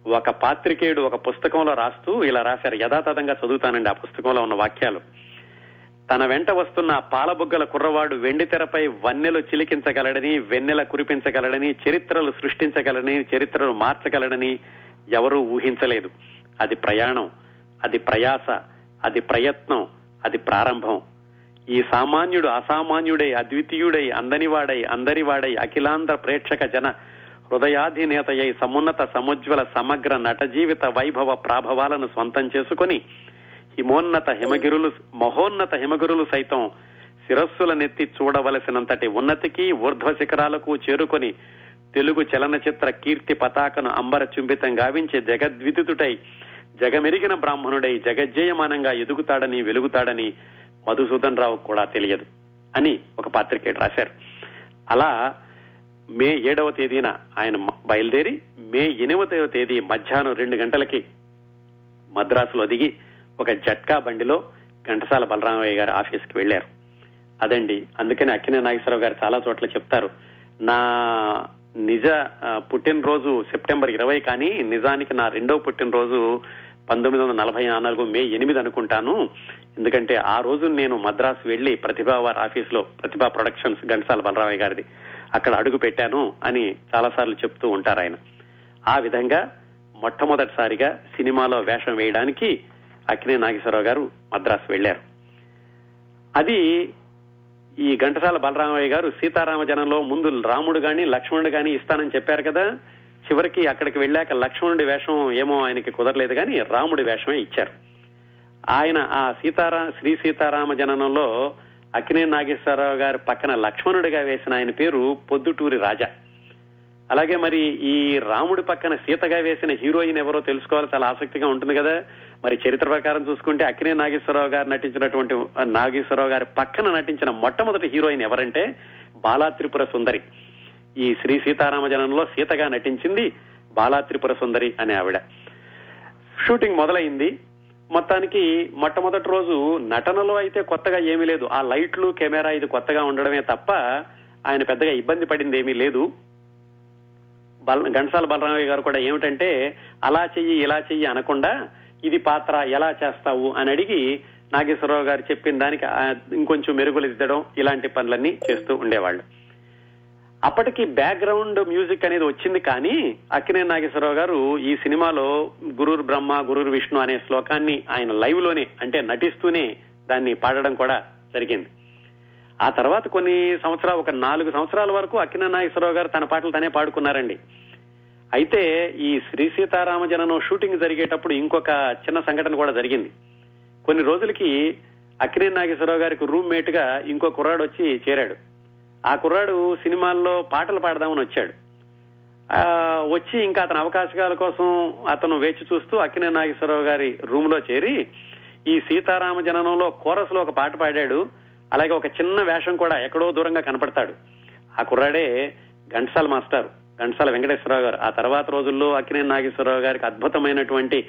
Speaker 1: ఒక పాత్రికేయుడు ఒక పుస్తకంలో రాస్తూ ఇలా రాశారు. యథాతథంగా చదువుతానండి ఆ పుస్తకంలో ఉన్న వాక్యాలు. తన వెంట వస్తున్న పాలబుగ్గల కుర్రవాడు వెండి తెరపై వన్నెలు చిలికించగలడని వెన్నెల కురిపించగలడని చరిత్రలు సృష్టించగలడని చరిత్రలు మార్చగలడని ఎవరూ ఊహించలేదు. అది ప్రయాణం అది ప్రయాస అది ప్రయత్నం అది ప్రారంభం. ఈ సామాన్యుడు అసామాన్యుడై అద్వితీయుడై అందనివాడై అందరివాడై అఖిలాంధ్ర ప్రేక్షక జన హృదయాధినేతయై సమున్నత సముజ్వల సమగ్ర నట జీవిత వైభవ ప్రాభవాలను స్వంతం చేసుకుని హిమోన్నత హిమగిరులు మహోన్నత హిమగిరులు సైతం శిరస్సుల నెత్తి చూడవలసినంతటి ఉన్నతికి ఊర్ధ్వ శిఖరాలకు చేరుకొని తెలుగు చలనచిత్ర కీర్తి పతాకను అంబర చుంబితం గావించే జగద్విదితుటై జగమెరిగిన బ్రాహ్మణుడై జగజ్జయమానంగా ఎదుగుతాడని వెలుగుతాడని మధుసూదన్ రావు కూడా తెలియదు అని ఒక పాత్రికేయుడు రాశారు. అలా మే ఏడవ తేదీన ఆయన బయలుదేరి మే ఎనిమిదవ తేదీ మధ్యాహ్నం రెండు గంటలకి మద్రాసులో దిగి ఒక జట్కా బండిలో ఘంటసాల బలరామయ్య గారి ఆఫీస్కి వెళ్ళారు అదండి అందుకని అక్కినే నాగేశ్వరరావు గారు చాలా చోట్ల చెప్తారు నా నిజ పుట్టినరోజు సెప్టెంబర్ ఇరవై కానీ నిజానికి నా రెండవ పుట్టినరోజు పంతొమ్మిది వందల నలభై నాలుగు మే ఎనిమిది అనుకుంటాను ఎందుకంటే ఆ రోజు నేను మద్రాసు వెళ్ళి ప్రతిభా వారి ఆఫీస్లో ప్రతిభా ప్రొడక్షన్స్ ఘంటసాల బలరామయ్య గారిది అక్కడ అడుగు పెట్టాను అని చాలాసార్లు చెప్తూ ఉంటారు ఆయన. ఆ విధంగా మొట్టమొదటిసారిగా సినిమాలో వేషం వేయడానికి అక్కినే నాగేశ్వరరావు గారు మద్రాసు వెళ్ళారు అది ఈ ఘంటసాల బలరామయ్య గారు సీతారామ జనంలో ముందు రాముడు గాని లక్ష్మణుడు గాని ఇస్తానని చెప్పారు కదా చివరికి అక్కడికి వెళ్ళాక లక్ష్మణుడి వేషం ఏమో ఆయనకి కుదరలేదు కానీ రాముడి వేషమే ఇచ్చారు. ఆయన ఆ సీతారా శ్రీ సీతారామ జననంలో అక్కినే నాగేశ్వరరావు గారి పక్కన లక్ష్మణుడిగా వేసిన ఆయన పేరు పొద్దుటూరి రాజా. అలాగే మరి ఈ రాముడి పక్కన సీతగా వేసిన హీరోయిన్ ఎవరో తెలుసుకోవాలి చాలా ఆసక్తిగా ఉంటుంది కదా. మరి చరిత్ర ప్రకారం చూసుకుంటే అక్కినే నాగేశ్వరరావు గారు నటించినటువంటి నాగేశ్వరరావు గారి పక్కన నటించిన మొట్టమొదటి హీరోయిన్ ఎవరంటే బాలా త్రిపుర సుందరి. ఈ శ్రీ సీతారామ జనంలో సీతగా నటించింది బాలా త్రిపుర సుందరి అనే ఆవిడ. షూటింగ్ మొదలైంది. మొత్తానికి మొట్టమొదటి రోజు నటనలో అయితే కొత్తగా ఏమీ లేదు. ఆ లైట్లు కెమెరా ఇది కొత్తగా ఉండడమే తప్ప ఆయన పెద్దగా ఇబ్బంది పడింది ఏమీ లేదు. బల ఘంటసాల బలరామయ్య గారు కూడా ఏమిటంటే అలా చెయ్యి ఇలా చెయ్యి అనకుండా ఇది పాత్ర ఎలా చేస్తావు అని అడిగి నాగేశ్వరరావు గారు చెప్పిన దానికి ఇంకొంచెం మెరుగులు ఇద్దడం ఇలాంటి పనులన్నీ చేస్తూ ఉండేవాళ్ళు. అప్పటికి బ్యాక్గ్రౌండ్ మ్యూజిక్ అనేది వచ్చింది కానీ అక్కినే నాగేశ్వరరావు గారు ఈ సినిమాలో గురుర్ బ్రహ్మ గురుర్ విష్ణు అనే శ్లోకాన్ని ఆయన లైవ్లోనే అంటే నటిస్తూనే దాన్ని పాడడం కూడా జరిగింది. ఆ తర్వాత కొన్ని సంవత్సరాలు ఒక నాలుగు సంవత్సరాల వరకు అక్కిన నాగేశ్వరరావు గారు తన పాటలు తనే పాడుకున్నారండి. అయితే ఈ శ్రీ సీతారామ జననం షూటింగ్ జరిగేటప్పుడు ఇంకొక చిన్న సంఘటన కూడా జరిగింది. కొన్ని రోజులకి అక్కినే నాగేశ్వరరావు గారికి రూమ్మేట్గా ఇంకో కుర్రాడు వచ్చి చేరాడు. ఆ కుర్రాడు సినిమాల్లో పాటలు పాడదామని వచ్చాడు. వచ్చి ఇంకా అతని అవకాశాల కోసం అతను వేచి చూస్తూ అక్కినే నాగేశ్వరరావు గారి రూమ్లో చేరి ఈ సీతారామ జననంలో కోరస్లో ఒక పాట పాడాడు. అలాగే ఒక చిన్న వేషం కూడా ఎక్కడో దూరంగా కనపడతాడు. ఆ కుర్రాడే ఘంటసాల మాస్టర్ ఘంటసాల వెంకటేశ్వరరావు గారు. ఆ తర్వాత రోజుల్లో అక్కినే నాగేశ్వరరావు గారికి అద్భుతమైనటువంటి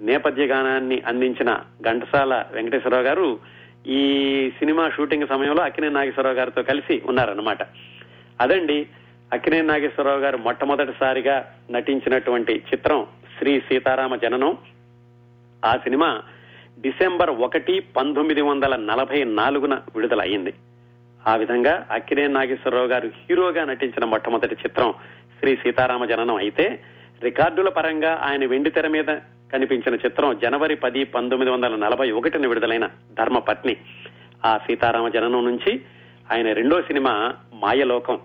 Speaker 1: నేపథ్య గానాన్ని అందించిన ఘంటసాల వెంకటేశ్వరరావు గారు ఈ సినిమా షూటింగ్ సమయంలో అక్కినే నాగేశ్వరరావు గారితో కలిసి ఉన్నారన్నమాట. అదండి అక్కినే నాగేశ్వరరావు గారు మొట్టమొదటిసారిగా నటించినటువంటి చిత్రం శ్రీ సీతారామ జననం. ఆ సినిమా డిసెంబర్ ఒకటి పంతొమ్మిది వందల నలభై నాలుగున విడుదల అయింది ఆ విధంగా అక్కినే నాగేశ్వరరావు గారు హీరోగా నటించిన మొట్టమొదటి చిత్రం శ్రీ సీతారామ జననం అయితే రికార్డుల పరంగా ఆయన వెండి తెర మీద కనిపించిన చిత్రం జనవరి పది పంతొమ్మిది వందల నలభై ఒకటిన విడుదలైన ధర్మపత్ని. ఆ సీతారామ జననం నుంచి ఆయన రెండో సినిమా మాయలోకం.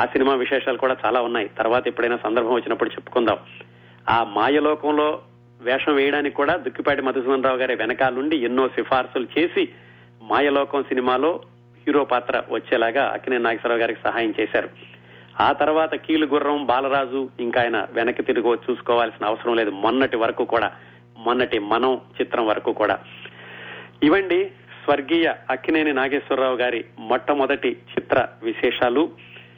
Speaker 1: ఆ సినిమా విశేషాలు కూడా చాలా ఉన్నాయి. తర్వాత ఎప్పుడైనా సందర్భం వచ్చినప్పుడు చెప్పుకుందాం. ఆ మాయలోకంలో వేషం వేయడానికి కూడా దుక్కిపాటి మధుసూదన్ రావు గారి వెనకాలండి ఎన్నో సిఫార్సులు చేసి మాయలోకం సినిమాలో హీరో పాత్ర వచ్చేలాగా అక్కినే నాగేశ్వరరావు గారికి సహాయం చేశారు. ఆ తర్వాత కీలు గుర్రం బాలరాజు ఇంకా ఆయన వెనక్కి తిరిగి చూసుకోవాల్సిన అవసరం లేదు. మొన్నటి వరకు కూడా మొన్నటి మనం చిత్రం వరకు కూడా. ఇవండి స్వర్గీయ అక్కినేని నాగేశ్వరరావు గారి మొట్టమొదటి చిత్ర విశేషాలు.